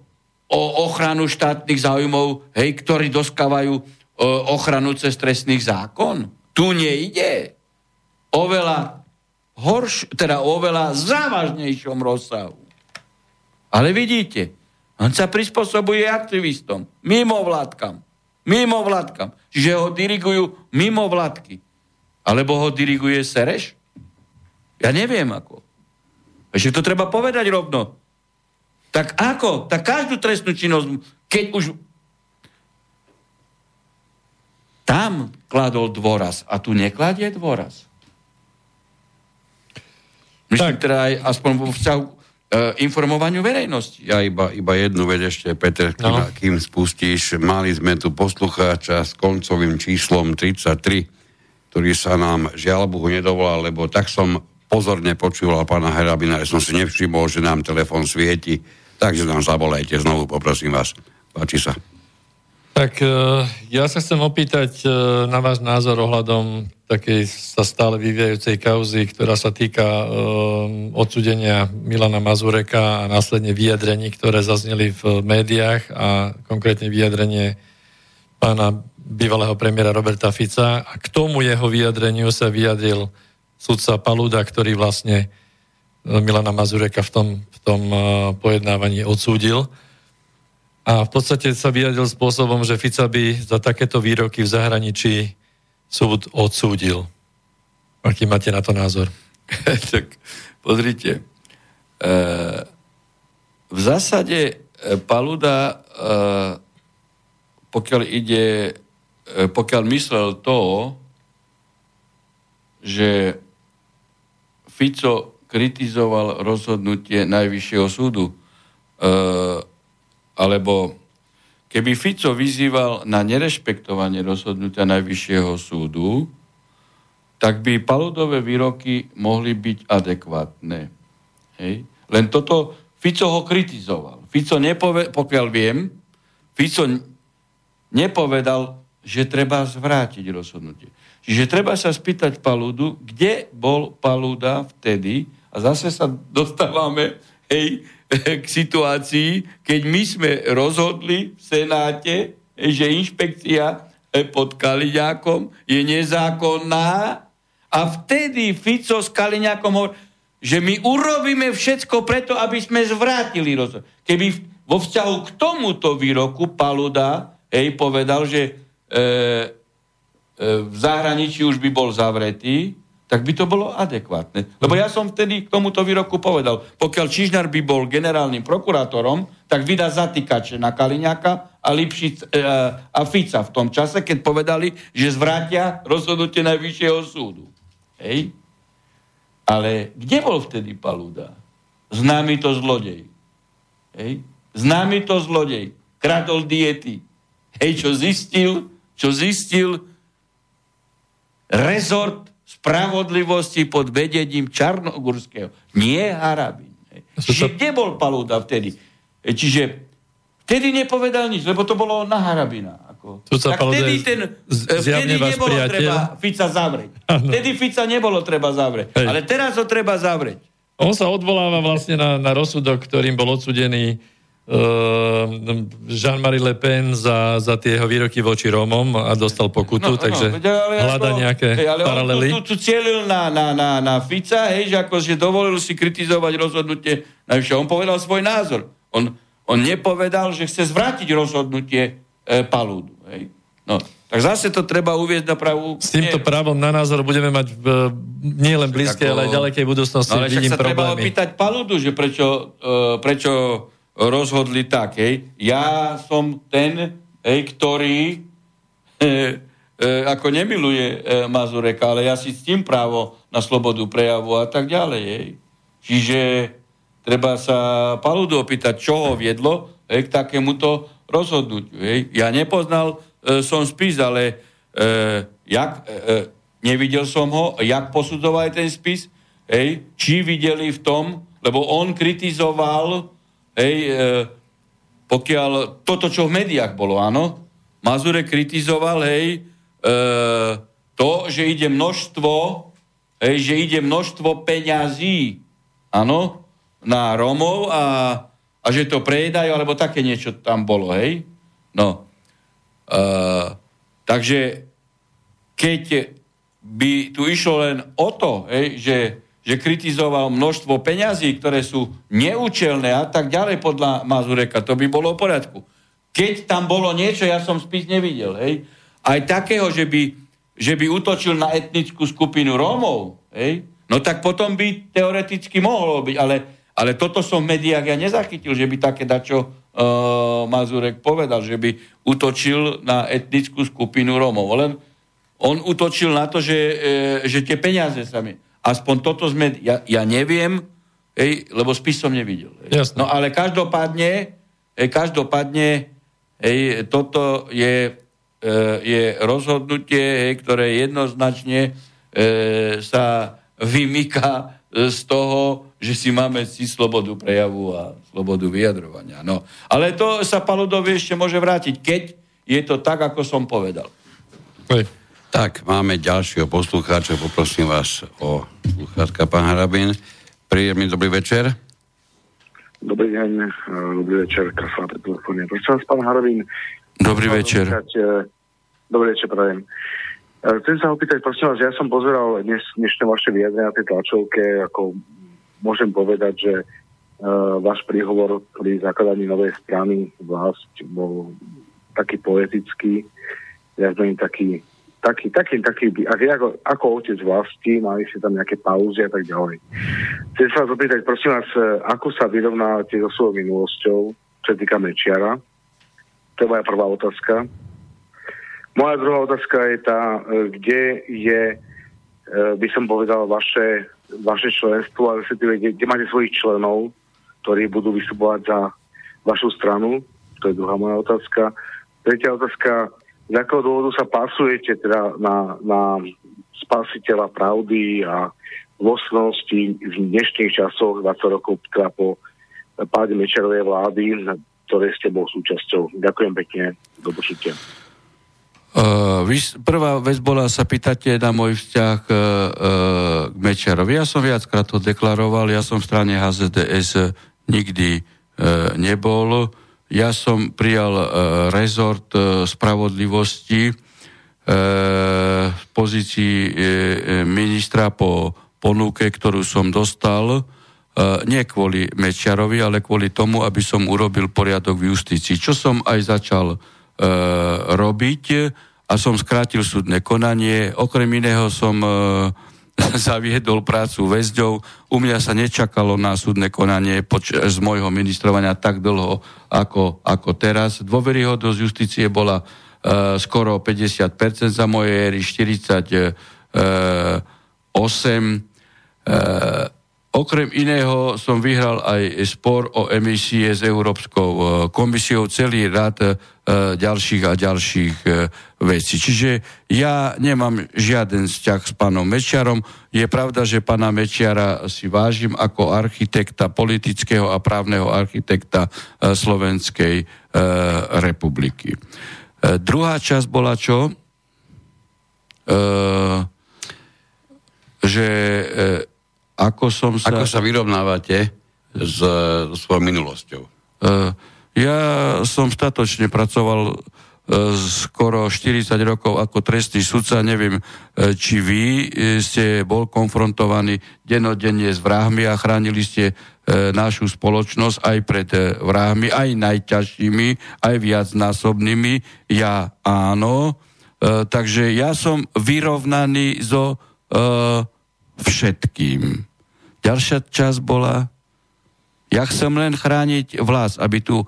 o ochranu štátnych záujmov, hej, ktorí dostávajú e, ochranu cez trestných zákon. Tu nejde. Oveľa horš, teda oveľa závažnejšom rozsahu. Ale vidíte, on sa prispôsobuje aktivistom, mimo vládkam. Mimo vládkam. Čiže ho dirigujú mimo vládky. Alebo ho diriguje Sereš? Ja neviem ako. Ešte to treba povedať rovno. Tak ako? Tak každú trestnú činnosť, keď už tam kladol dôraz a tu nekladie dôraz. Myslím tak. teda aj aspoň vo vzťahu E, informovaniu verejnosti. Ja iba, iba jednu vec ešte, Peter, kým, no. kým spustíš. Mali sme tu poslucháča s koncovým číslom 33, ktorý sa nám žiaľ Bohu nedovolal, lebo tak som pozorne počúval pána Herabina, že som si nevšimol, že nám telefon svieti. Takže nám zavolajte znovu, poprosím vás. Páči sa. Tak e, ja sa chcem opýtať e, na váš názor ohľadom takej sa stále vyvíjajúcej kauzy, ktorá sa týka um, odsudenia Milana Mazureka a následne vyjadrení, ktoré zazneli v médiách a konkrétne vyjadrenie pána bývalého premiéra Roberta Fica a k tomu jeho vyjadreniu sa vyjadril sudca Paluda, ktorý vlastne Milana Mazureka v tom, v tom uh, pojednávaní odsúdil. A v podstate sa vyjadril spôsobom, že Fica by za takéto výroky v zahraničí súd odsúdil. Aký máte na to názor? tak pozrite. E, v zásade e, Paluda, e, pokiaľ ide, e, pokiaľ myslel to, že Fico kritizoval rozhodnutie Najvyššieho súdu, e, alebo keby Fico vyzýval na nerešpektovanie rozhodnutia Najvyššieho súdu, tak by paludové výroky mohli byť adekvátne. Hej? Len toto Fico ho kritizoval. Fico nepove, pokiaľ viem, Fico nepovedal, že treba zvrátiť rozhodnutie. Čiže treba sa spýtať Paludu, kde bol Paluda vtedy, a zase sa dostávame hej, k situácii, keď my sme rozhodli v Senáte, že inšpekcia pod Kaliňákom je nezákonná a vtedy Fico s Kaliňákom hovorí, že my urobíme všetko preto, aby sme zvrátili rozhodnutie. Keby vo vzťahu k tomuto výroku Paluda hej, povedal, že e, e, v zahraničí už by bol zavretý, tak by to bolo adekvátne. Lebo ja som vtedy k tomuto výroku povedal, pokiaľ Čižnar by bol generálnym prokurátorom, tak vydá zatýkače na Kaliňaka a, Lipšic, e, a Fica v tom čase, keď povedali, že zvrátia rozhodnutie Najvyššieho súdu. Hej? Ale kde bol vtedy Paluda? Známy to zlodej. Hej? Známy to zlodej. Kradol diety. Hej, čo zistil? Čo zistil? Rezort spravodlivosti pod vedením Čarnogurského. Nie Harabin. Čiže kde bol Paluda vtedy? Čiže vtedy nepovedal nič, lebo to bolo na Harabina. Ako. Tak vtedy, ten, vtedy nebolo priateľ. treba Fica zavrieť. Ano. Vtedy Fica nebolo treba zavrieť. Hej. Ale teraz ho treba zavrieť. On sa odvoláva vlastne na, na rozsudok, ktorým bol odsudený Jean-Marie Le Pen za, za tie jeho výroky voči Rómom a dostal pokutu, no, takže no, ale hľada nejaké hej, ale paralely. On tu, tu, tu cielil na, na, na, na Fica, hej, že ako že dovolil si kritizovať rozhodnutie najvyššie. On povedal svoj názor. On, on nepovedal, že chce zvrátiť rozhodnutie e, Palúdu. Hej. No, tak zase to treba uvieť na pravú... S týmto právom na názor budeme mať v, nie len blízkej, ale aj ďalekej budúcnosti. No, ale však sa problémy. treba opýtať Palúdu, že prečo, uh, prečo rozhodli tak, hej, ja som ten, hej, ktorý e, e, ako nemiluje e, Mazureka, ale ja si s tým právo na slobodu prejavu a tak ďalej, hej. Čiže treba sa Paludu opýtať, čo ho viedlo hej, k takémuto rozhodnutiu. Hej. Ja nepoznal e, som spis, ale e, jak, e, nevidel som ho, jak posudzoval ten spis, hej, či videli v tom, lebo on kritizoval hej, e, pokiaľ toto, čo v médiách bolo, áno, Mazurek kritizoval, hej, e, to, že ide množstvo, hej, že ide množstvo peňazí, áno, na Romov a, a že to prejedajú, alebo také niečo tam bolo, hej. No. E, takže keď by tu išlo len o to, hej, že, že kritizoval množstvo peňazí, ktoré sú neúčelné a tak ďalej podľa Mazureka, to by bolo v poriadku. Keď tam bolo niečo, ja som spis nevidel, hej, aj takého, že by, že by utočil na etnickú skupinu Rómov, hej, no tak potom by teoreticky mohlo byť, ale, ale toto som v médiách ja nezachytil, že by také dačo uh, Mazurek povedal, že by utočil na etnickú skupinu Rómov. Len on utočil na to, že, e, že tie peniaze sa mi... Aspoň toto sme... Ja, ja neviem, hej, lebo spis som nevidel. Hej. No ale každopádne, hej, každopádne hej, toto je, e, je rozhodnutie, hej, ktoré jednoznačne e, sa vymýka z toho, že si máme si slobodu prejavu a slobodu vyjadrovania. No. Ale to sa Paludovi ešte môže vrátiť, keď je to tak, ako som povedal. Hej. Tak, máme ďalšieho poslucháča, poprosím vás o sluchátka, pán Harabin. Príjemný dobrý večer. Dobrý deň, eh, dobrý večer, pri telefóne. Prosím vás, pán Harabin. Dobrý večer. Opýtať, eh, dobrý večer, prajem. Eh, chcem sa opýtať, prosím vás, ja som pozeral dnes, dnešné vaše vyjadrenia na tej tlačovke, ako môžem povedať, že uh, váš príhovor pri zakladaní novej strany vlast bol taký poetický, ja som taký taký, taký, taký, ako, ako otec vlasti, mali ste tam nejaké pauzy a tak ďalej. Chcem sa vás opýtať, prosím vás, e, ako sa vyrovnávate so svojou minulosťou, čo týka Mečiara? To je moja prvá otázka. Moja druhá otázka je tá, e, kde je, e, by som povedal, vaše, vaše členstvo, ale kde, kde máte svojich členov, ktorí budú vystupovať za vašu stranu? To je druhá moja otázka. Tretia otázka, z akého dôvodu sa pasujete teda na, na spasiteľa pravdy a vlastnosti v dnešných časoch, 20 rokov teda po páde Mečerovej vlády, ktoré ste bol súčasťou. Ďakujem pekne, do počutia. Uh, prvá vec bola, sa pýtate na môj vzťah uh, uh, k Mečerovi. Ja som viackrát to deklaroval, ja som v strane HZDS nikdy uh, nebol. Ja som prijal uh, rezort uh, spravodlivosti uh, v pozícii uh, ministra po ponuke, ktorú som dostal, uh, nie kvôli Mečiarovi, ale kvôli tomu, aby som urobil poriadok v justícii, čo som aj začal uh, robiť a som skrátil súdne konanie. Okrem iného som uh, zaviedol prácu väzďov. U mňa sa nečakalo na súdne konanie poč- z môjho ministrovania tak dlho ako, ako teraz. Dôveryhodnosť justície bola uh, skoro 50% za moje éry, 48. Uh, Okrem iného som vyhral aj spor o emisie s Európskou e, komisiou, celý rad e, ďalších a ďalších e, vecí. Čiže ja nemám žiaden vzťah s pánom Mečiarom. Je pravda, že pána Mečiara si vážim ako architekta, politického a právneho architekta Slovenskej republiky. Druhá časť bola čo? Že ako som sa... Ako sa vyrovnávate s, svojou minulosťou? Uh, ja som statočne pracoval uh, skoro 40 rokov ako trestný sudca. Neviem, uh, či vy ste bol konfrontovaní denodenne s vrahmi a chránili ste našu spoločnosť aj pred vrahmi, aj najťažšími, aj viacnásobnými. Ja áno. Takže ja som vyrovnaný so všetkým. Ďalšia časť bola, ja chcem len chrániť vlast, aby tu e,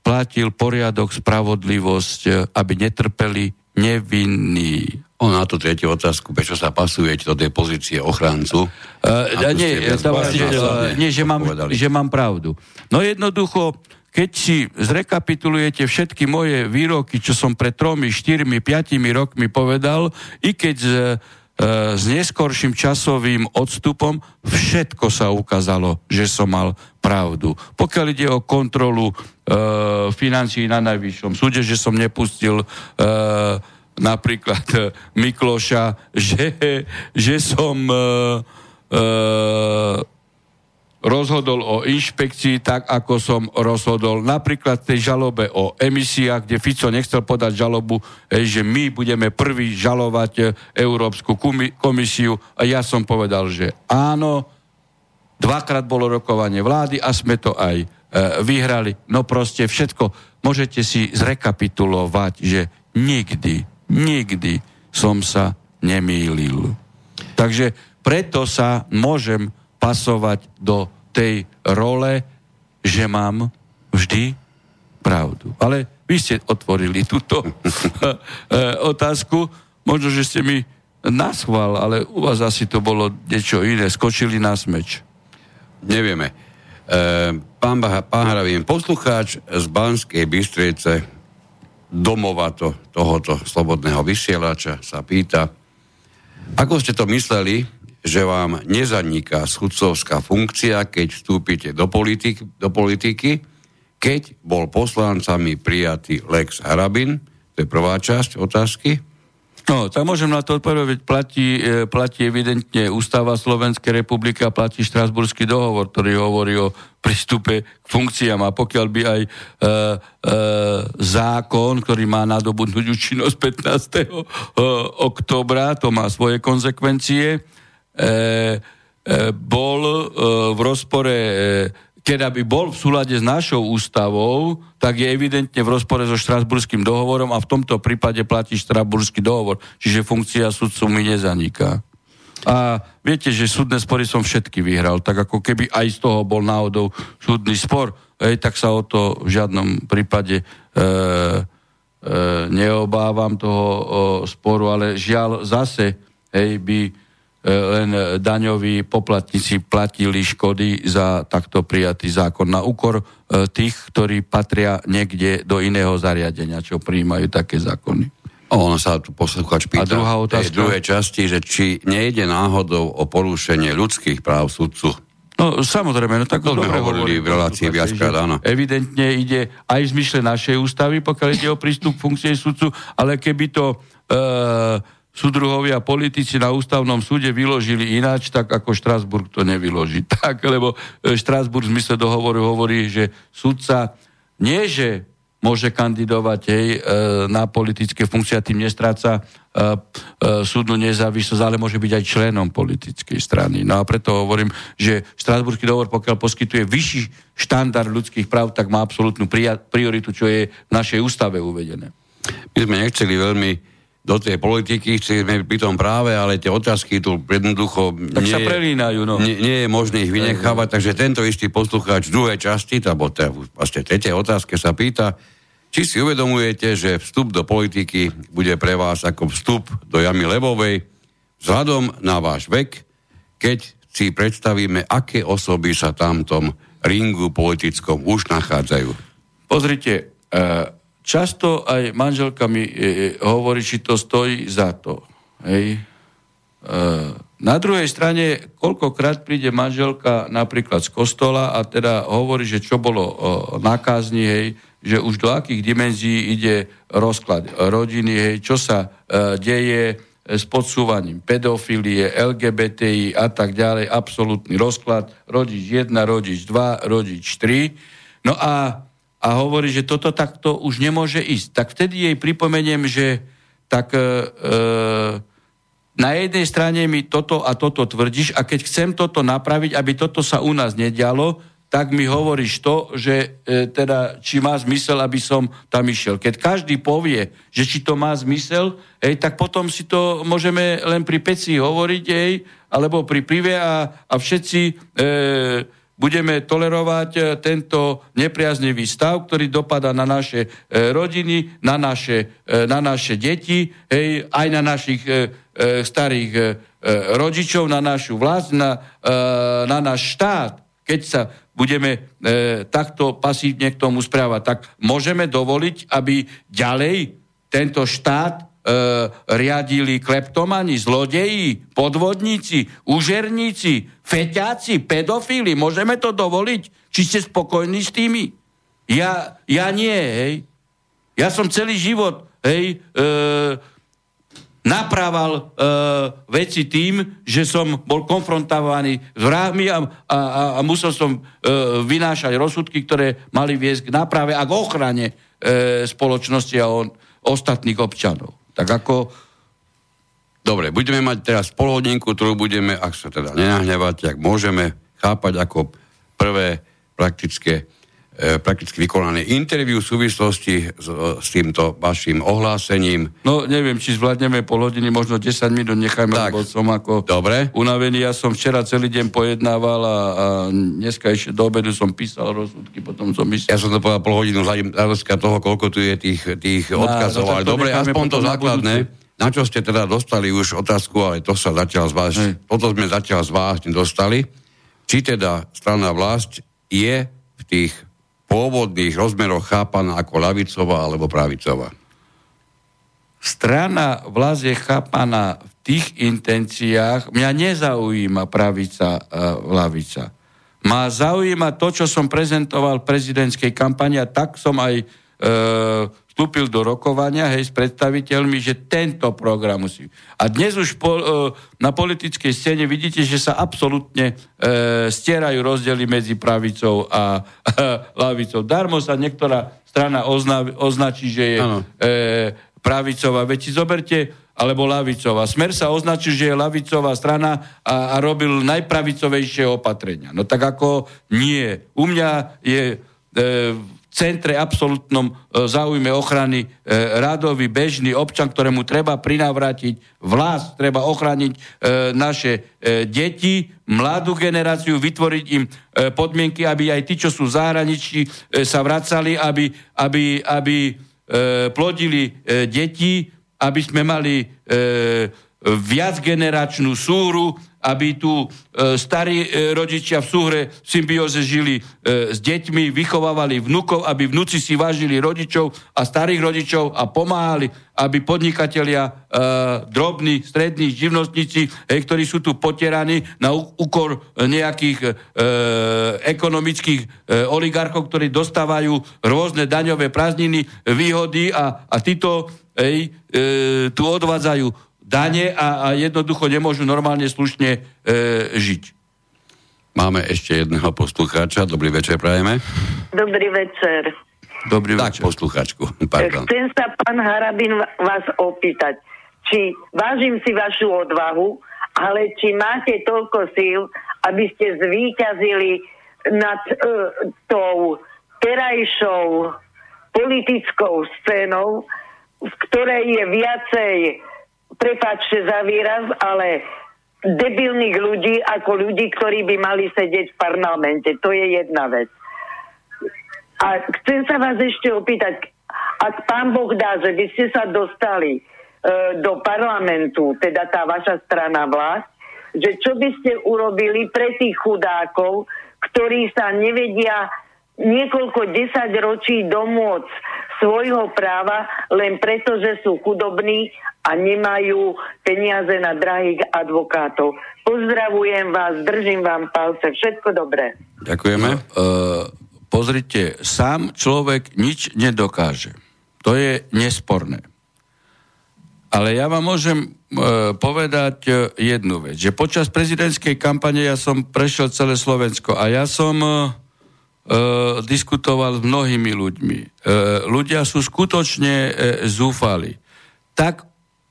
platil poriadok, spravodlivosť, aby netrpeli nevinní. O, na tú tretiu otázku, prečo sa pasujete do tej pozície ochráncu? Uh, nie, to vlastne, uh, nie že, mám, že mám pravdu. No jednoducho, keď si zrekapitulujete všetky moje výroky, čo som pred tromi, štyrmi, piatimi rokmi povedal, i keď uh, s neskorším časovým odstupom všetko sa ukázalo, že som mal pravdu. Pokiaľ ide o kontrolu e, financií na najvyššom súde, že som nepustil e, napríklad e, Mikloša, že, že som e, e, rozhodol o inšpekcii tak, ako som rozhodol napríklad tej žalobe o emisiách, kde Fico nechcel podať žalobu, že my budeme prvý žalovať e, Európsku komisiu a ja som povedal, že áno, dvakrát bolo rokovanie vlády a sme to aj e, vyhrali. No proste všetko môžete si zrekapitulovať, že nikdy, nikdy som sa nemýlil. Takže preto sa môžem pasovať do tej role, že mám vždy pravdu. Ale vy ste otvorili túto eh, otázku. Možno, že ste mi naschval, ale u vás asi to bolo niečo iné. Skočili na smeč. Nevieme. E, pán, pán Hravín, poslucháč z Banskej Bystrice domova to, tohoto slobodného vysielača sa pýta, ako ste to mysleli, že vám nezaniká sudcovská funkcia, keď vstúpite do, politik, do politiky, keď bol poslancami prijatý Lex Harabin, to je prvá časť otázky. No, tak môžem na to odpovedať, platí, e, platí evidentne Ústava Slovenskej republiky a platí Štrasburský dohovor, ktorý hovorí o prístupe k funkciám a pokiaľ by aj e, e, zákon, ktorý má nadobudnúť účinnosť 15. E, oktobra, to má svoje konsekvencie, bol e, v rozpore, keď by bol v súlade s našou ústavou, tak je evidentne v rozpore so Štrasburským dohovorom a v tomto prípade platí Štrasburský dohovor, čiže funkcia sudcu mi nezaniká. A viete, že súdne spory som všetky vyhral, tak ako keby aj z toho bol náhodou súdny spor, hej, tak sa o to v žiadnom prípade e, e, neobávam toho o, sporu, ale žiaľ zase hej, by E, len daňoví poplatníci platili škody za takto prijatý zákon na úkor e, tých, ktorí patria niekde do iného zariadenia, čo prijímajú také zákony. Ono sa tu posluchač pýta A druhá otázka? v druhej časti, že či nejde náhodou o porušenie ľudských práv sudcu. No samozrejme, no tak to sme hovorili v relácii viackrát, áno. Evidentne ide aj v zmysle našej ústavy, pokiaľ ide o prístup funkcie sudcu, ale keby to e, súdruhovia politici na ústavnom súde vyložili ináč, tak ako Štrasburg to nevyloží. Tak, lebo e, Štrasburg v zmysle dohovoru hovorí, že sudca nie, že môže kandidovať hej, e, na politické funkcie a tým nestráca e, súdnu nezávislosť, ale môže byť aj členom politickej strany. No a preto hovorím, že Štrasburský dohovor, pokiaľ poskytuje vyšší štandard ľudských práv, tak má absolútnu prioritu, čo je v našej ústave uvedené. My sme nechceli veľmi do tej politiky, chceme pri tom práve, ale tie otázky tu jednoducho tak nie, sa prelínajú, no. nie, nie je možné ich vynechávať, takže tento istý poslucháč v druhej časti, alebo teda vlastne tretej otázke sa pýta, či si uvedomujete, že vstup do politiky bude pre vás ako vstup do jamy levovej, vzhľadom na váš vek, keď si predstavíme, aké osoby sa tam tom ringu politickom už nachádzajú. Pozrite, uh, často aj manželka mi e, e, hovorí, či to stojí za to. Hej. E, na druhej strane, koľkokrát príde manželka napríklad z kostola a teda hovorí, že čo bolo o, na kázni, hej, že už do akých dimenzií ide rozklad rodiny, hej, čo sa e, deje s podsúvaním pedofilie, LGBTI a tak ďalej, absolútny rozklad, rodič 1, rodič 2, rodič 3. No a a hovorí, že toto takto už nemôže ísť. Tak vtedy jej pripomeniem, že tak e, e, na jednej strane mi toto a toto tvrdíš a keď chcem toto napraviť, aby toto sa u nás nedialo, tak mi hovoríš to, že e, teda, či má zmysel, aby som tam išiel. Keď každý povie, že či to má zmysel, hej, tak potom si to môžeme len pri peci hovoriť, hej, alebo pri pive a, a všetci e, budeme tolerovať e, tento nepriaznivý stav, ktorý dopada na naše e, rodiny, na naše, e, na naše deti, hej, aj na našich starých rodičov, na našu vlast, na, na náš štát. Keď sa budeme takto pasívne k tomu správať, tak môžeme dovoliť, aby ďalej tento štát riadili kleptomani, zlodeji, podvodníci, užerníci, feťáci, pedofíli. Môžeme to dovoliť? Či ste spokojní s tými? Ja, ja nie, hej. Ja som celý život, hej, e, naprával e, veci tým, že som bol konfrontovaný s vrahmi a, a, a musel som e, vynášať rozsudky, ktoré mali viesť k náprave a k ochrane e, spoločnosti a on, ostatných občanov. Tak ako... Dobre, budeme mať teraz polhodinku, ktorú budeme, ak sa teda nenahnevať, ak môžeme chápať ako prvé praktické prakticky vykonané interviu v súvislosti s, s týmto vašim ohlásením. No neviem, či zvládneme pol hodiny, možno 10 minút nechajme, tak, lebo som ako dobre. unavený. Ja som včera celý deň pojednával a, a dneska ešte do obedu som písal rozsudky, potom som myslel... Ja som to povedal pol hodinu hľadiska toho, koľko tu je tých, tých no, odkazov, ale dobre, aspoň to základné. Na čo ste teda dostali už otázku, ale to sa zatiaľ z vás, toto sme zatiaľ z vás nedostali. Či teda strana vlast je v tých pôvodných rozmeroch chápaná ako lavicová alebo pravicová? Strana vlast je chápaná v tých intenciách, mňa nezaujíma pravica a lavica. Má zaujíma to, čo som prezentoval v prezidentskej kampani a tak som aj e, vstúpil do rokovania hej, s predstaviteľmi, že tento program musí. A dnes už po, e, na politickej scéne vidíte, že sa absolútne e, stierajú rozdiely medzi pravicou a e, lavicou. Darmo sa niektorá strana ozna, označí, že je e, pravicová. Veď si zoberte, alebo lavicová. Smer sa označil, že je lavicová strana a, a robil najpravicovejšie opatrenia. No tak ako nie. U mňa je e, centre absolútnom e, záujme ochrany e, radový, bežný občan, ktorému treba prinavrátiť vlast, treba ochrániť e, naše deti, mladú generáciu, vytvoriť im podmienky, aby aj tí, čo sú zahraničí, sa vracali, aby, aby, aby plodili deti, aby sme mali viacgeneračnú súru, aby tu e, starí e, rodičia v súhre v symbióze žili e, s deťmi, vychovávali vnukov, aby vnúci si vážili rodičov a starých rodičov a pomáhali, aby podnikatelia, drobní, strední, živnostníci, ktorí sú tu potieraní na úkor nejakých ekonomických oligarchov, ktorí dostávajú rôzne daňové prázdniny, výhody a, a títo tu odvádzajú dane a, a jednoducho nemôžu normálne slušne e, žiť. Máme ešte jedného poslucháča. Dobrý večer, prajeme. Dobrý večer. Dobrý tak, večer. poslucháčku. Pardon. Chcem sa, pán Harabin, vás opýtať, či vážim si vašu odvahu, ale či máte toľko síl, aby ste zvíťazili nad uh, tou terajšou politickou scénou, v ktorej je viacej prepáčte za výraz, ale debilných ľudí ako ľudí, ktorí by mali sedieť v parlamente. To je jedna vec. A chcem sa vás ešte opýtať, ak pán Boh dá, že by ste sa dostali e, do parlamentu, teda tá vaša strana vlast, že čo by ste urobili pre tých chudákov, ktorí sa nevedia niekoľko desať ročí domôcť svojho práva len preto, že sú chudobní a nemajú peniaze na drahých advokátov. Pozdravujem vás, držím vám palce, všetko dobré. Ďakujeme. No, uh, pozrite, sám človek nič nedokáže. To je nesporné. Ale ja vám môžem uh, povedať uh, jednu vec, že počas prezidentskej kampane ja som prešiel celé Slovensko a ja som uh, uh, diskutoval s mnohými ľuďmi. Uh, ľudia sú skutočne uh, zúfali. Tak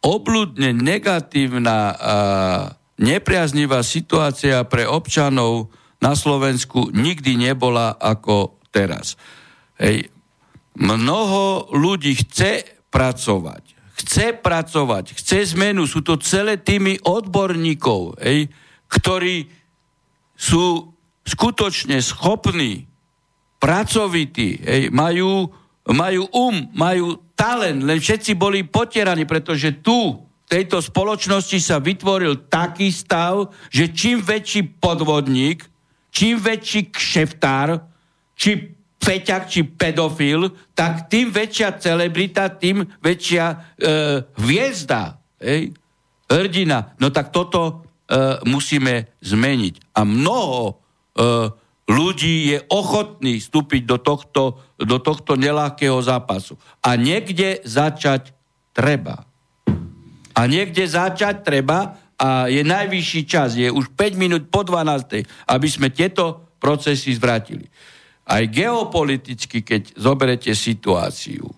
obludne negatívna a nepriaznivá situácia pre občanov na Slovensku nikdy nebola ako teraz. Hej. Mnoho ľudí chce pracovať. Chce pracovať, chce zmenu. Sú to celé týmy odborníkov, hej, ktorí sú skutočne schopní, pracovití, hej, majú, majú um, majú talent, len všetci boli potieraní, pretože tu v tejto spoločnosti sa vytvoril taký stav, že čím väčší podvodník, čím väčší kšeftár, čím feťak či pedofil, tak tým väčšia celebrita, tým väčšia e, hviezda, hej, hrdina. No tak toto e, musíme zmeniť. A mnoho e, ľudí je ochotný vstúpiť do tohto, do tohto nelákého zápasu. A niekde začať treba. A niekde začať treba a je najvyšší čas, je už 5 minút po 12, aby sme tieto procesy zvrátili. Aj geopoliticky, keď zoberete situáciu, e,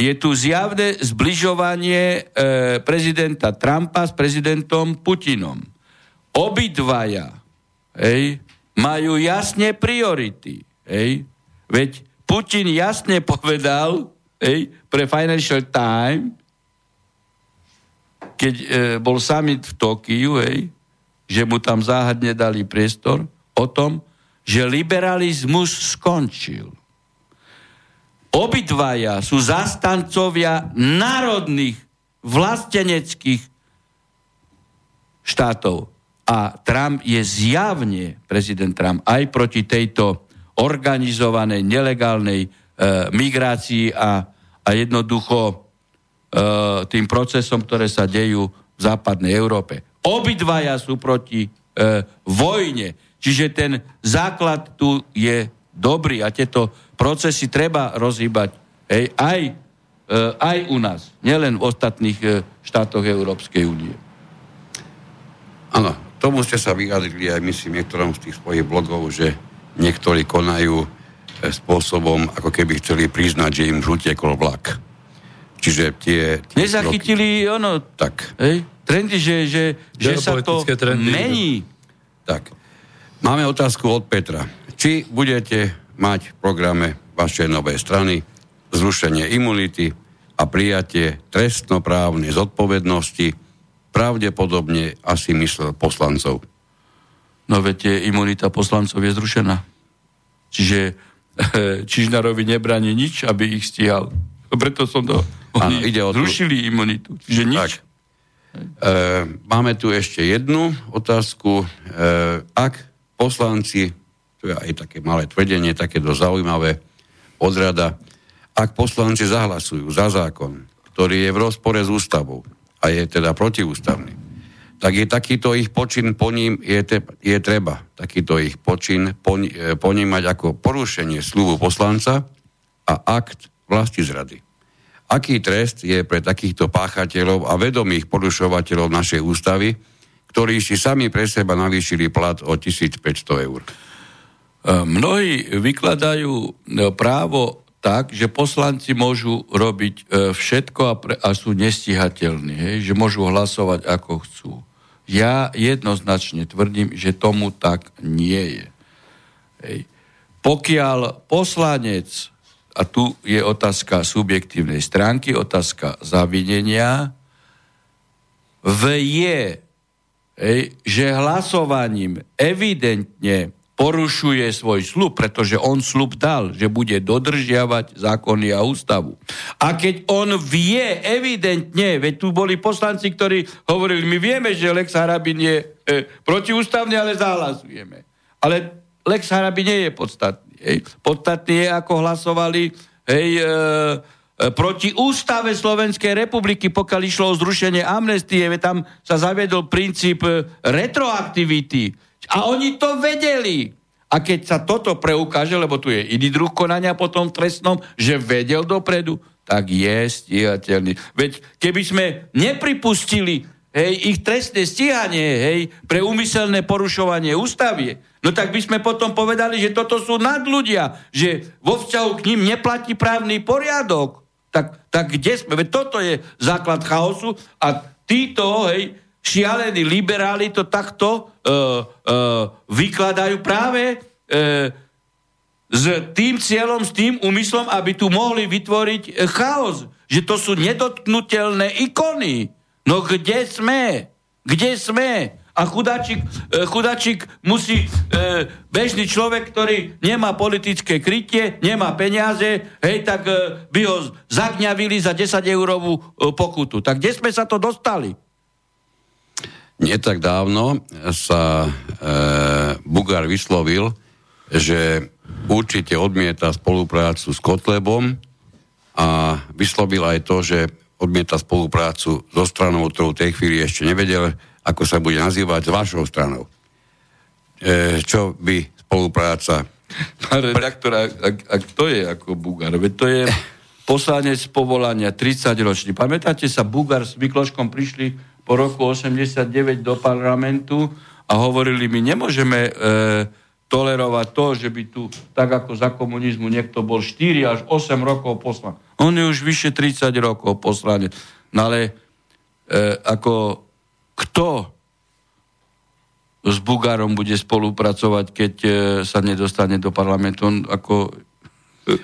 je tu zjavné zbližovanie e, prezidenta Trumpa s prezidentom Putinom. Obidvaja hej, majú jasne priority. Hej. Veď Putin jasne povedal hej, pre Financial Times, keď e, bol summit v Tokiu, hej, že mu tam záhadne dali priestor o tom, že liberalizmus skončil. Obidvaja sú zastancovia národných vlasteneckých štátov. A Trump je zjavne, prezident Trump, aj proti tejto organizovanej, nelegálnej e, migrácii a, a jednoducho e, tým procesom, ktoré sa dejú v západnej Európe. Obidvaja sú proti e, vojne. Čiže ten základ tu je dobrý a tieto procesy treba rozhýbať hej, aj, e, aj u nás, nielen v ostatných e, štátoch Európskej únie. Áno, tomu ste sa vyjadrili aj myslím niektorom z tých svojich blogov, že niektorí konajú e, spôsobom, ako keby chceli priznať, že im žutiekol vlak. Čiže tie... tie Nezachytili, kroky... ono, tak. Hej, trendy, že, že, že sa to trendy. mení. Tak. Máme otázku od Petra. Či budete mať v programe vašej novej strany zrušenie imunity a prijatie trestnoprávnej zodpovednosti pravdepodobne asi myslel poslancov. No veď imunita poslancov je zrušená. Čiže Čižnarovi nebrani nič, aby ich stíhal. Preto som to... Ano, ide o zrušili tú... imunitu. Čiže nič. Tak. E, máme tu ešte jednu otázku. E, ak poslanci, to je aj také malé tvrdenie, také dosť zaujímavé, odrada, ak poslanci zahlasujú za zákon, ktorý je v rozpore s ústavou, a je teda protiústavný, tak je takýto ich počin po ním, je, te, je treba takýto ich počin e, ponímať ako porušenie slúbu poslanca a akt vlasti zrady. Aký trest je pre takýchto páchateľov a vedomých porušovateľov našej ústavy, ktorí si sami pre seba navýšili plat o 1500 eur? E, mnohí vykladajú e, právo tak, že poslanci môžu robiť e, všetko a, pre, a sú nestihateľní, hej, že môžu hlasovať ako chcú. Ja jednoznačne tvrdím, že tomu tak nie je. Hej. Pokiaľ poslanec, a tu je otázka subjektívnej stránky, otázka zavinenia, vie, hej, že hlasovaním evidentne porušuje svoj slub, pretože on slub dal, že bude dodržiavať zákony a ústavu. A keď on vie evidentne, veď tu boli poslanci, ktorí hovorili, my vieme, že Lex Harabin je e, protiústavný, ale zahlasujeme. Ale Lex Harabin nie je podstatný. Hej. Podstatný je, ako hlasovali hej, e, e proti ústave Slovenskej republiky, pokiaľ išlo o zrušenie amnestie, tam sa zaviedol princíp e, retroaktivity a oni to vedeli. A keď sa toto preukáže, lebo tu je iný druh konania potom v trestnom, že vedel dopredu, tak je stíhateľný. Veď keby sme nepripustili hej, ich trestné stíhanie hej, pre úmyselné porušovanie ústavie, no tak by sme potom povedali, že toto sú nadľudia, že vo vzťahu k ním neplatí právny poriadok. Tak, tak kde sme? Veď toto je základ chaosu a títo, hej, šialení liberáli to takto uh, uh, vykladajú práve uh, s tým cieľom, s tým úmyslom, aby tu mohli vytvoriť chaos. Že to sú nedotknutelné ikony. No kde sme? Kde sme? A chudáčik, chudáčik musí, e, bežný človek, ktorý nemá politické krytie, nemá peniaze, hej, tak e, by ho zagňavili za 10 eurovú e, pokutu. Tak kde sme sa to dostali? Nie tak dávno sa e, Bugár vyslovil, že určite odmieta spoluprácu s Kotlebom a vyslovil aj to, že odmieta spoluprácu so stranou, ktorú tej chvíli ešte nevedel, ako sa bude nazývať, s vašou stranou. E, čo by spolupráca... Pán redaktor, ak, ak, ak to je ako Bugar, veď to je poslanec povolania 30 ročný. Pamätáte sa, Bugar s Mikloškom prišli po roku 89 do parlamentu a hovorili, my nemôžeme e, tolerovať to, že by tu, tak ako za komunizmu, niekto bol 4 až 8 rokov poslan. On je už vyše 30 rokov poslanec. No ale e, ako kto s Bugárom bude spolupracovať, keď e, sa nedostane do parlamentu? On ako...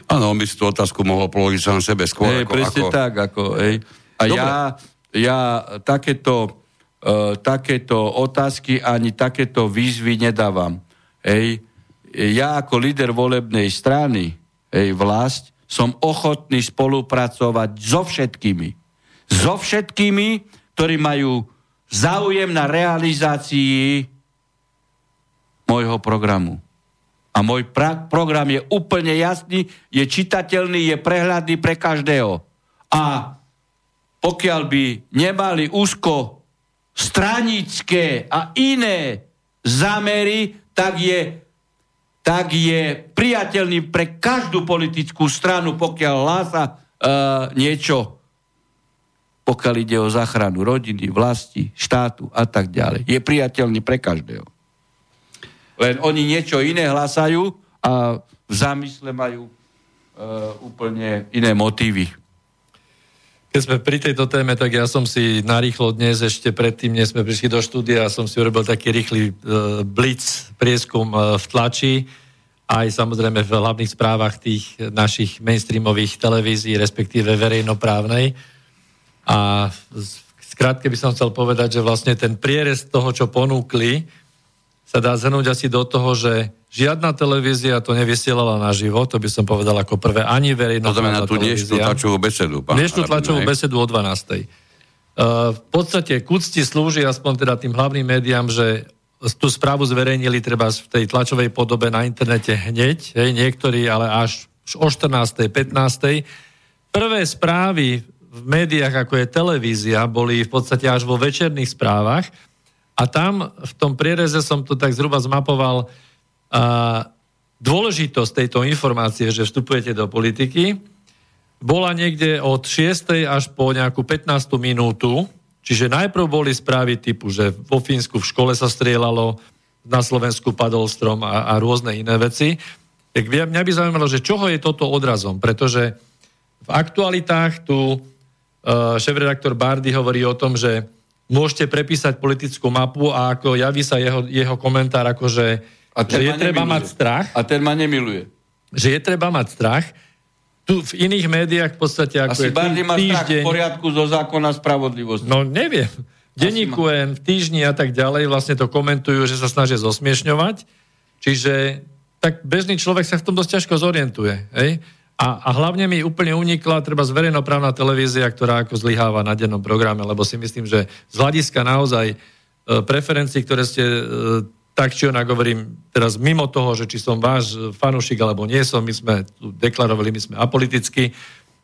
Áno, on by si tú otázku mohol položiť sám sebe skôr. Hej, ako, presne ako... tak. Ako, hej. A Dobre. ja, ja takéto E, takéto otázky ani takéto výzvy nedávam. Ej, ja ako líder volebnej strany, ej, vlast, som ochotný spolupracovať so všetkými. So všetkými, ktorí majú záujem na realizácii môjho programu. A môj pra- program je úplne jasný, je čitateľný, je prehľadný pre každého. A pokiaľ by nemali úzko stranické a iné zámery, tak je, tak je priateľný pre každú politickú stranu, pokiaľ hlása uh, niečo, pokiaľ ide o záchranu rodiny, vlasti, štátu a tak ďalej. Je priateľný pre každého. Len oni niečo iné hlasajú a v zámysle majú uh, úplne iné motívy. Keď sme pri tejto téme, tak ja som si narýchlo dnes, ešte predtým, než sme prišli do štúdia, som si urobil taký rýchly uh, blitz prieskum uh, v tlači, aj samozrejme v hlavných správach tých našich mainstreamových televízií, respektíve verejnoprávnej. A skrátke by som chcel povedať, že vlastne ten prierez toho, čo ponúkli, sa dá zhrnúť asi do toho, že Žiadna televízia to nevysielala na život, to by som povedal ako prvé, ani verejná To znamená tú dnešnú tlačovú besedu. Pán dnešnú tlačovú besedu o 12. Uh, v podstate kúcti slúži aspoň teda tým hlavným médiám, že tú správu zverejnili treba v tej tlačovej podobe na internete hneď, hej, niektorí ale až o 14. 15. Prvé správy v médiách, ako je televízia, boli v podstate až vo večerných správach a tam v tom priereze som to tak zhruba zmapoval, a dôležitosť tejto informácie, že vstupujete do politiky, bola niekde od 6. až po nejakú 15. minútu, čiže najprv boli správy typu, že vo Fínsku v škole sa strieľalo, na Slovensku padol strom a, a rôzne iné veci. Tak mňa by zaujímalo, že čoho je toto odrazom, pretože v aktualitách tu uh, šéf-redaktor Bardy hovorí o tom, že môžete prepísať politickú mapu a ako javí sa jeho, jeho komentár ako, že a ten že je treba mať strach. A ten ma nemiluje. Že je treba mať strach. Tu v iných médiách v podstate ako Asi je Bardy má strach v poriadku zo zákona spravodlivosti. No neviem. Denníku N, v týždni a tak ďalej vlastne to komentujú, že sa snažia zosmiešňovať. Čiže tak bežný človek sa v tom dosť ťažko zorientuje. Hej? A, a hlavne mi úplne unikla treba z verejnoprávna televízia, ktorá ako zlyháva na dennom programe, lebo si myslím, že z hľadiska naozaj e, preferencií, ktoré ste e, tak či onak hovorím teraz mimo toho, že či som váš fanúšik alebo nie som, my sme tu deklarovali, my sme apoliticky,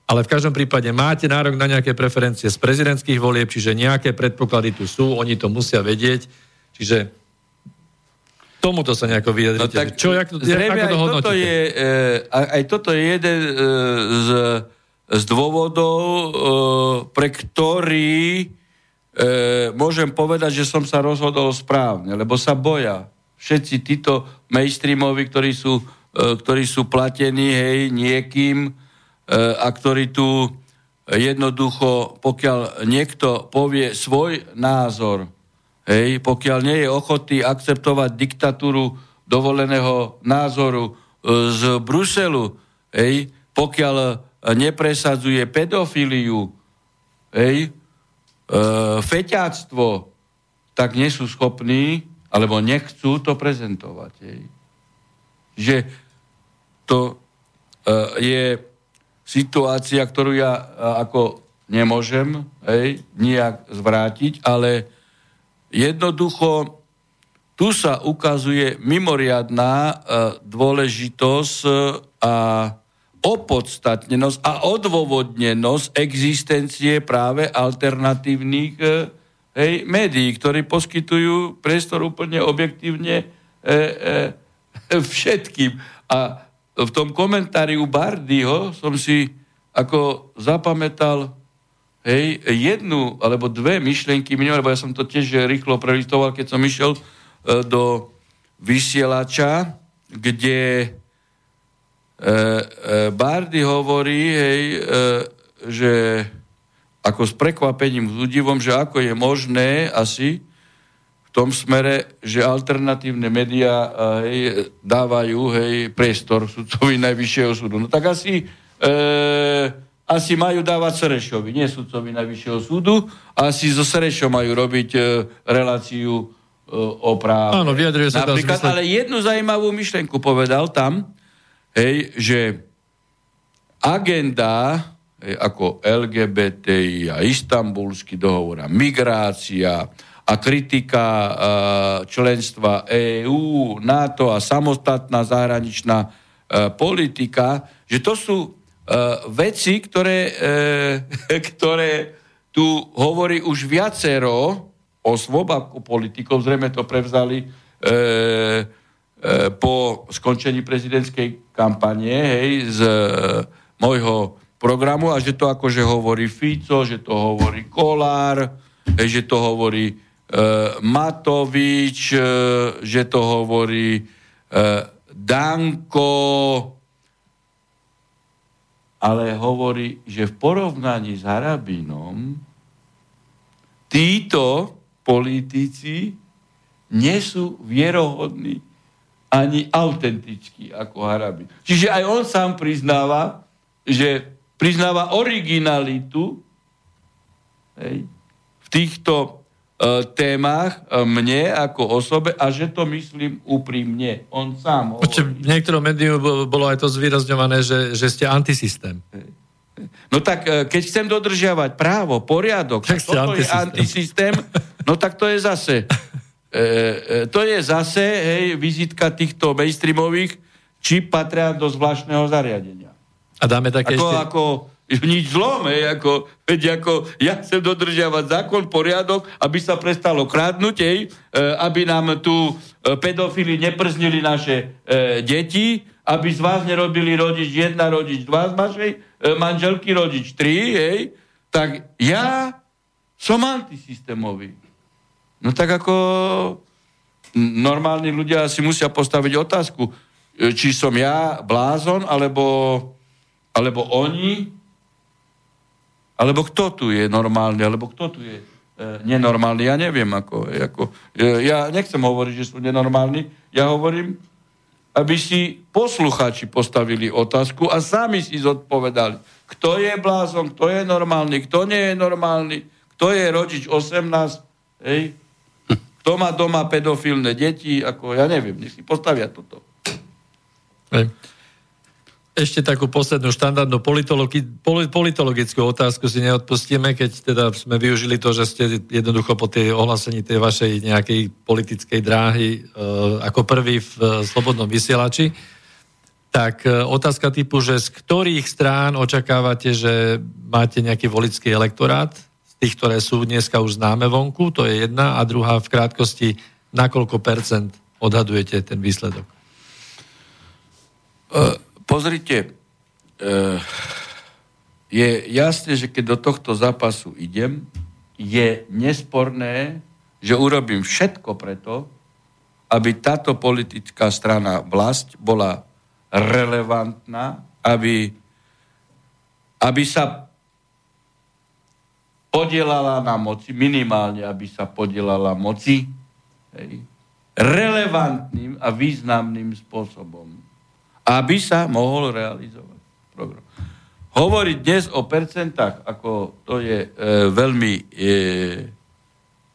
ale v každom prípade máte nárok na nejaké preferencie z prezidentských volieb, čiže nejaké predpoklady tu sú, oni to musia vedieť, čiže tomuto sa nejako vyjadrite. No tak, Čo, jak, zrejme ako to aj toto, je, e, aj toto je jeden e, z, z dôvodov, e, pre ktorý e, môžem povedať, že som sa rozhodol správne, lebo sa boja. Všetci títo mainstreamovi, ktorí sú, e, ktorí sú platení hej, niekým e, a ktorí tu jednoducho, pokiaľ niekto povie svoj názor, hej, pokiaľ nie je ochotný akceptovať diktatúru dovoleného názoru e, z Bruselu, hej, pokiaľ nepresadzuje pedofíliu, hej, feťáctvo, tak nie sú schopní, alebo nechcú to prezentovať. Hej. Že to e, je situácia, ktorú ja e, ako nemôžem hej, nijak zvrátiť, ale jednoducho tu sa ukazuje mimoriadná e, dôležitosť e, a opodstatnenosť a odôvodnenosť existencie práve alternatívnych e, hej, médií, ktorí poskytujú priestor úplne objektívne e, e, všetkým. A v tom komentári u Bardyho som si ako zapamätal hej, jednu alebo dve myšlienky minimálne, lebo ja som to tiež rýchlo prelistoval, keď som išiel e, do vysielača, kde Bardy hovorí, hej, e, že ako s prekvapením, s údivom, že ako je možné asi v tom smere, že alternatívne médiá hej, dávajú hej, priestor sudcovi Najvyššieho súdu. No tak asi, e, asi majú dávať Serešovi, nie sudcovi Najvyššieho súdu, asi so Serešom majú robiť e, reláciu e, o práve. Áno, vyjadruje sa Napríklad, ale jednu zaujímavú myšlenku povedal tam, hej, že agenda hej, ako LGBTI a istambulský dohovor a migrácia a kritika uh, členstva EÚ, NATO a samostatná zahraničná uh, politika, že to sú uh, veci, ktoré, uh, ktoré tu hovorí už viacero osôb ako politikov, zrejme to prevzali uh, po skončení prezidentskej kampanie hej, z e, môjho programu a že to akože hovorí Fico, že to hovorí Kolár, hej, že to hovorí e, Matovič, e, že to hovorí e, Danko, ale hovorí, že v porovnaní s Harabínom títo politici nie sú vierohodní ani autentický ako Harabi. Čiže aj on sám priznáva, že priznáva originalitu hej, v týchto e, témach e, mne ako osobe a že to myslím úprimne. On sám hovorí. v niektorom médiu bolo aj to zvýrazňované, že, že ste antisystém. No tak e, keď chcem dodržiavať právo, poriadok, tak toto antisystém. je antisystém, no tak to je zase E, e, to je zase hej, vizitka týchto mainstreamových, či patria do zvláštneho zariadenia. A dáme také ako, ešte... Ako, nič zlom, hej, ako, veď ako ja chcem dodržiavať zákon, poriadok, aby sa prestalo krádnuť, hej, e, aby nám tu e, pedofili neprznili naše e, deti, aby z vás nerobili rodič jedna, rodič dva z vašej e, manželky, rodič tri, hej, tak ja som antisystémový. No tak ako normálni ľudia si musia postaviť otázku, e, či som ja blázon, alebo, alebo oni, alebo kto tu je normálny, alebo kto tu je e, nenormálny. Ja neviem, ako, ako e, ja nechcem hovoriť, že sú nenormálni, ja hovorím, aby si posluchači postavili otázku a sami si zodpovedali, kto je blázon, kto je normálny, kto nie je normálny, kto je rodič 18, hej, kto má doma pedofilné deti, ako ja neviem, nech si postavia toto. Ešte takú poslednú štandardnú politologi- politologickú otázku si neodpustíme, keď teda sme využili to, že ste jednoducho po tej ohlásení tej vašej nejakej politickej dráhy e, ako prvý v e, Slobodnom vysielači. Tak e, otázka typu, že z ktorých strán očakávate, že máte nejaký volický elektorát tých, ktoré sú dneska už známe vonku, to je jedna, a druhá v krátkosti, na koľko percent odhadujete ten výsledok? Uh, pozrite, uh, je jasné, že keď do tohto zápasu idem, je nesporné, že urobím všetko preto, aby táto politická strana vlast bola relevantná, aby, aby sa podielala na moci, minimálne, aby sa podielala moci, hej, relevantným a významným spôsobom, aby sa mohol realizovať program. Hovoriť dnes o percentách, ako to je e, veľmi e,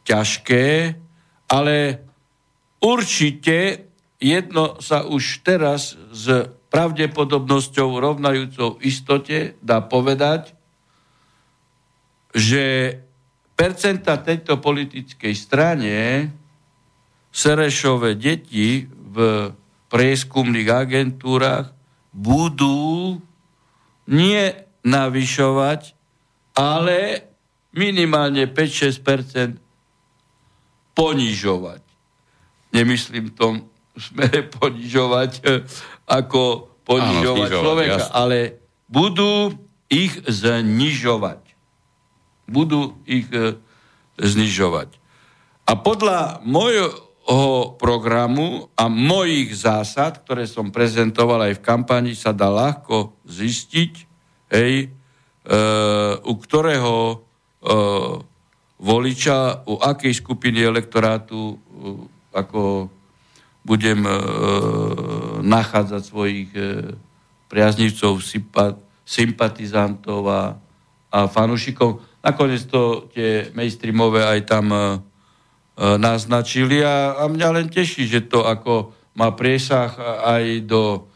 ťažké, ale určite jedno sa už teraz s pravdepodobnosťou rovnajúcou istote dá povedať, že percenta tejto politickej strane Serešové deti v prieskumných agentúrach budú nie navyšovať, ale minimálne 5-6% ponižovať. Nemyslím tom smere ponižovať ako ponižovať Áno, človeka, jasne. ale budú ich znižovať. Budú ich e, znižovať. A podľa môjho programu a mojich zásad, ktoré som prezentoval aj v kampani, sa dá ľahko zistiť, hej, e, u ktorého e, voliča, u akej skupiny elektorátu, e, ako budem e, nachádzať svojich e, priaznivcov, sympatizantov a, a fanúšikov. Nakoniec to tie mainstreamové aj tam e, e, naznačili a, a mňa len teší, že to ako má priesah aj do,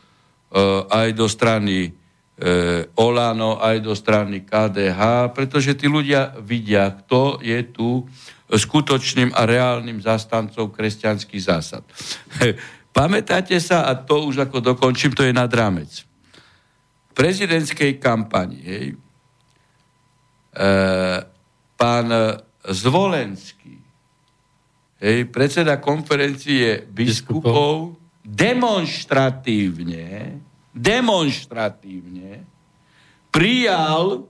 e, aj do strany e, Olano, aj do strany KDH, pretože tí ľudia vidia, kto je tu skutočným a reálnym zastancom kresťanských zásad. Pamätáte sa, a to už ako dokončím, to je nad rámec. V prezidentskej kampani, hej, pán Zvolenský, hej, predseda konferencie biskupov, demonstratívne, demonstratívne prijal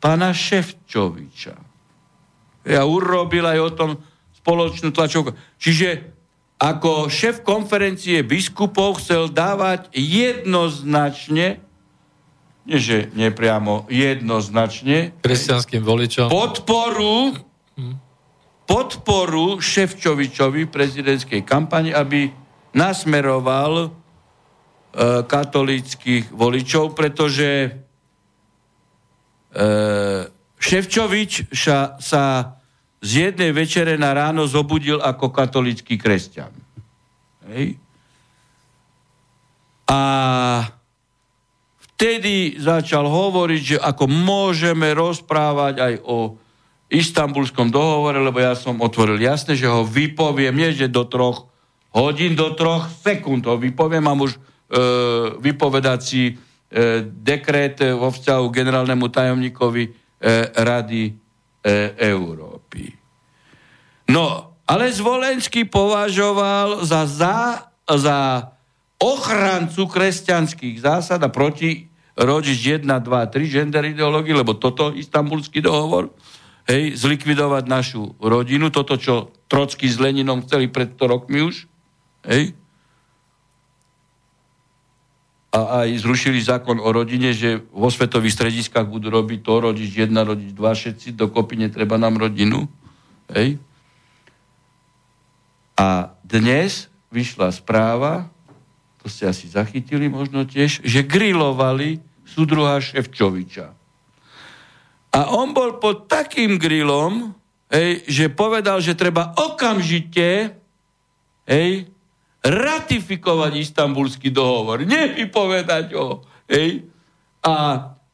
pána Ševčoviča ja urobil aj o tom spoločnú tlačovku. Čiže ako šéf konferencie biskupov chcel dávať jednoznačne, nie že nepriamo, jednoznačne, kresťanským voličom, podporu, podporu Ševčovičovi prezidentskej kampani, aby nasmeroval e, katolíckých voličov, pretože e, Ševčovič sa, sa z jednej večere na ráno zobudil ako katolický kresťan. Hej. A vtedy začal hovoriť, že ako môžeme rozprávať aj o istambulskom dohovore, lebo ja som otvoril jasne, že ho vypoviem, nie že do troch hodín, do troch sekúnd ho vypoviem, mám už e, vypovedací e, dekret vo vzťahu generálnemu tajomníkovi E, Rady e, Európy. No, ale Zvolenský považoval za, za, za ochrancu kresťanských zásad a proti rodič 1, 2, 3 gender ideológii, lebo toto istambulský dohovor, hej, zlikvidovať našu rodinu, toto, čo Trocky s Leninom chceli pred 100 rokmi už, hej, a aj zrušili zákon o rodine, že vo svetových strediskách budú robiť to, rodič jedna, rodič dva, všetci, dokopy netreba nám rodinu. Hej. A dnes vyšla správa, to ste asi zachytili možno tiež, že grilovali súdruha Ševčoviča. A on bol pod takým grilom, hej, že povedal, že treba okamžite hej, ratifikovať istambulský dohovor, nevypovedať ho. Hej? A,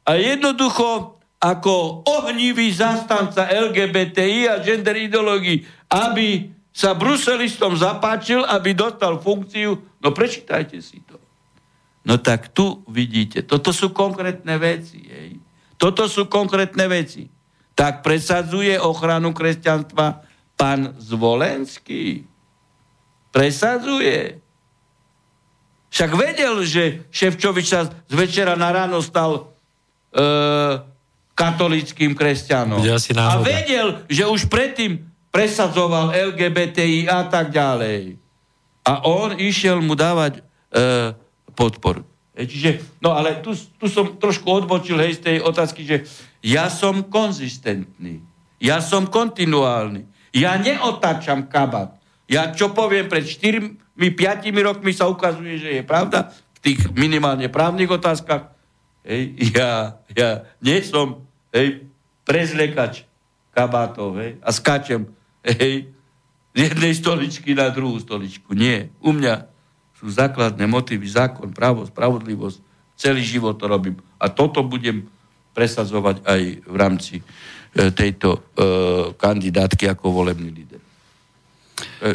a jednoducho ako ohnivý zastanca LGBTI a gender ideológií, aby sa bruselistom zapáčil, aby dostal funkciu. No prečítajte si to. No tak tu vidíte, toto sú konkrétne veci. Hej. Toto sú konkrétne veci. Tak presadzuje ochranu kresťanstva pán Zvolenský presadzuje. Však vedel, že Ševčovič sa z večera na ráno stal e, katolickým kresťanom. A vedel, že už predtým presadzoval LGBTI a tak ďalej. A on išiel mu dávať e, podporu. E, čiže, no ale tu, tu som trošku odbočil hej, z tej otázky, že ja som konzistentný. Ja som kontinuálny. Ja neotáčam kabát. Ja čo poviem, pred 4-5 rokmi sa ukazuje, že je pravda v tých minimálne právnych otázkach. Hej, ja, ja nie som hej, prezlekač kabátov hej, a skáčem hej, z jednej stoličky na druhú stoličku. Nie. U mňa sú základné motívy, zákon, právo, spravodlivosť. Celý život to robím. A toto budem presadzovať aj v rámci e, tejto e, kandidátky ako volebný líder. E,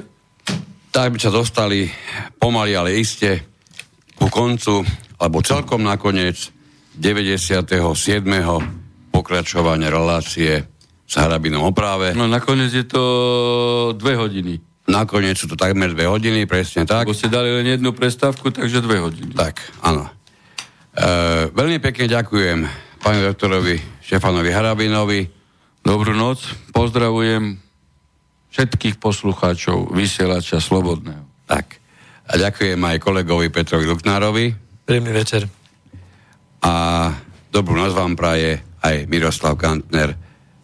tak by sa dostali pomaly, ale iste ku koncu, alebo celkom nakoniec 97. pokračovania relácie s Harabinom o práve. No nakoniec je to dve hodiny. Nakoniec sú to takmer dve hodiny, presne tak. Lebo ste dali len jednu prestávku, takže dve hodiny. Tak, áno. E, veľmi pekne ďakujem pánu doktorovi Štefanovi Harabinovi. Dobrú noc, pozdravujem všetkých poslucháčov vysielača Slobodného. Tak. A ďakujem aj kolegovi Petrovi Luknárovi. Príjemný večer. A dobrú noc vám praje aj Miroslav Kantner.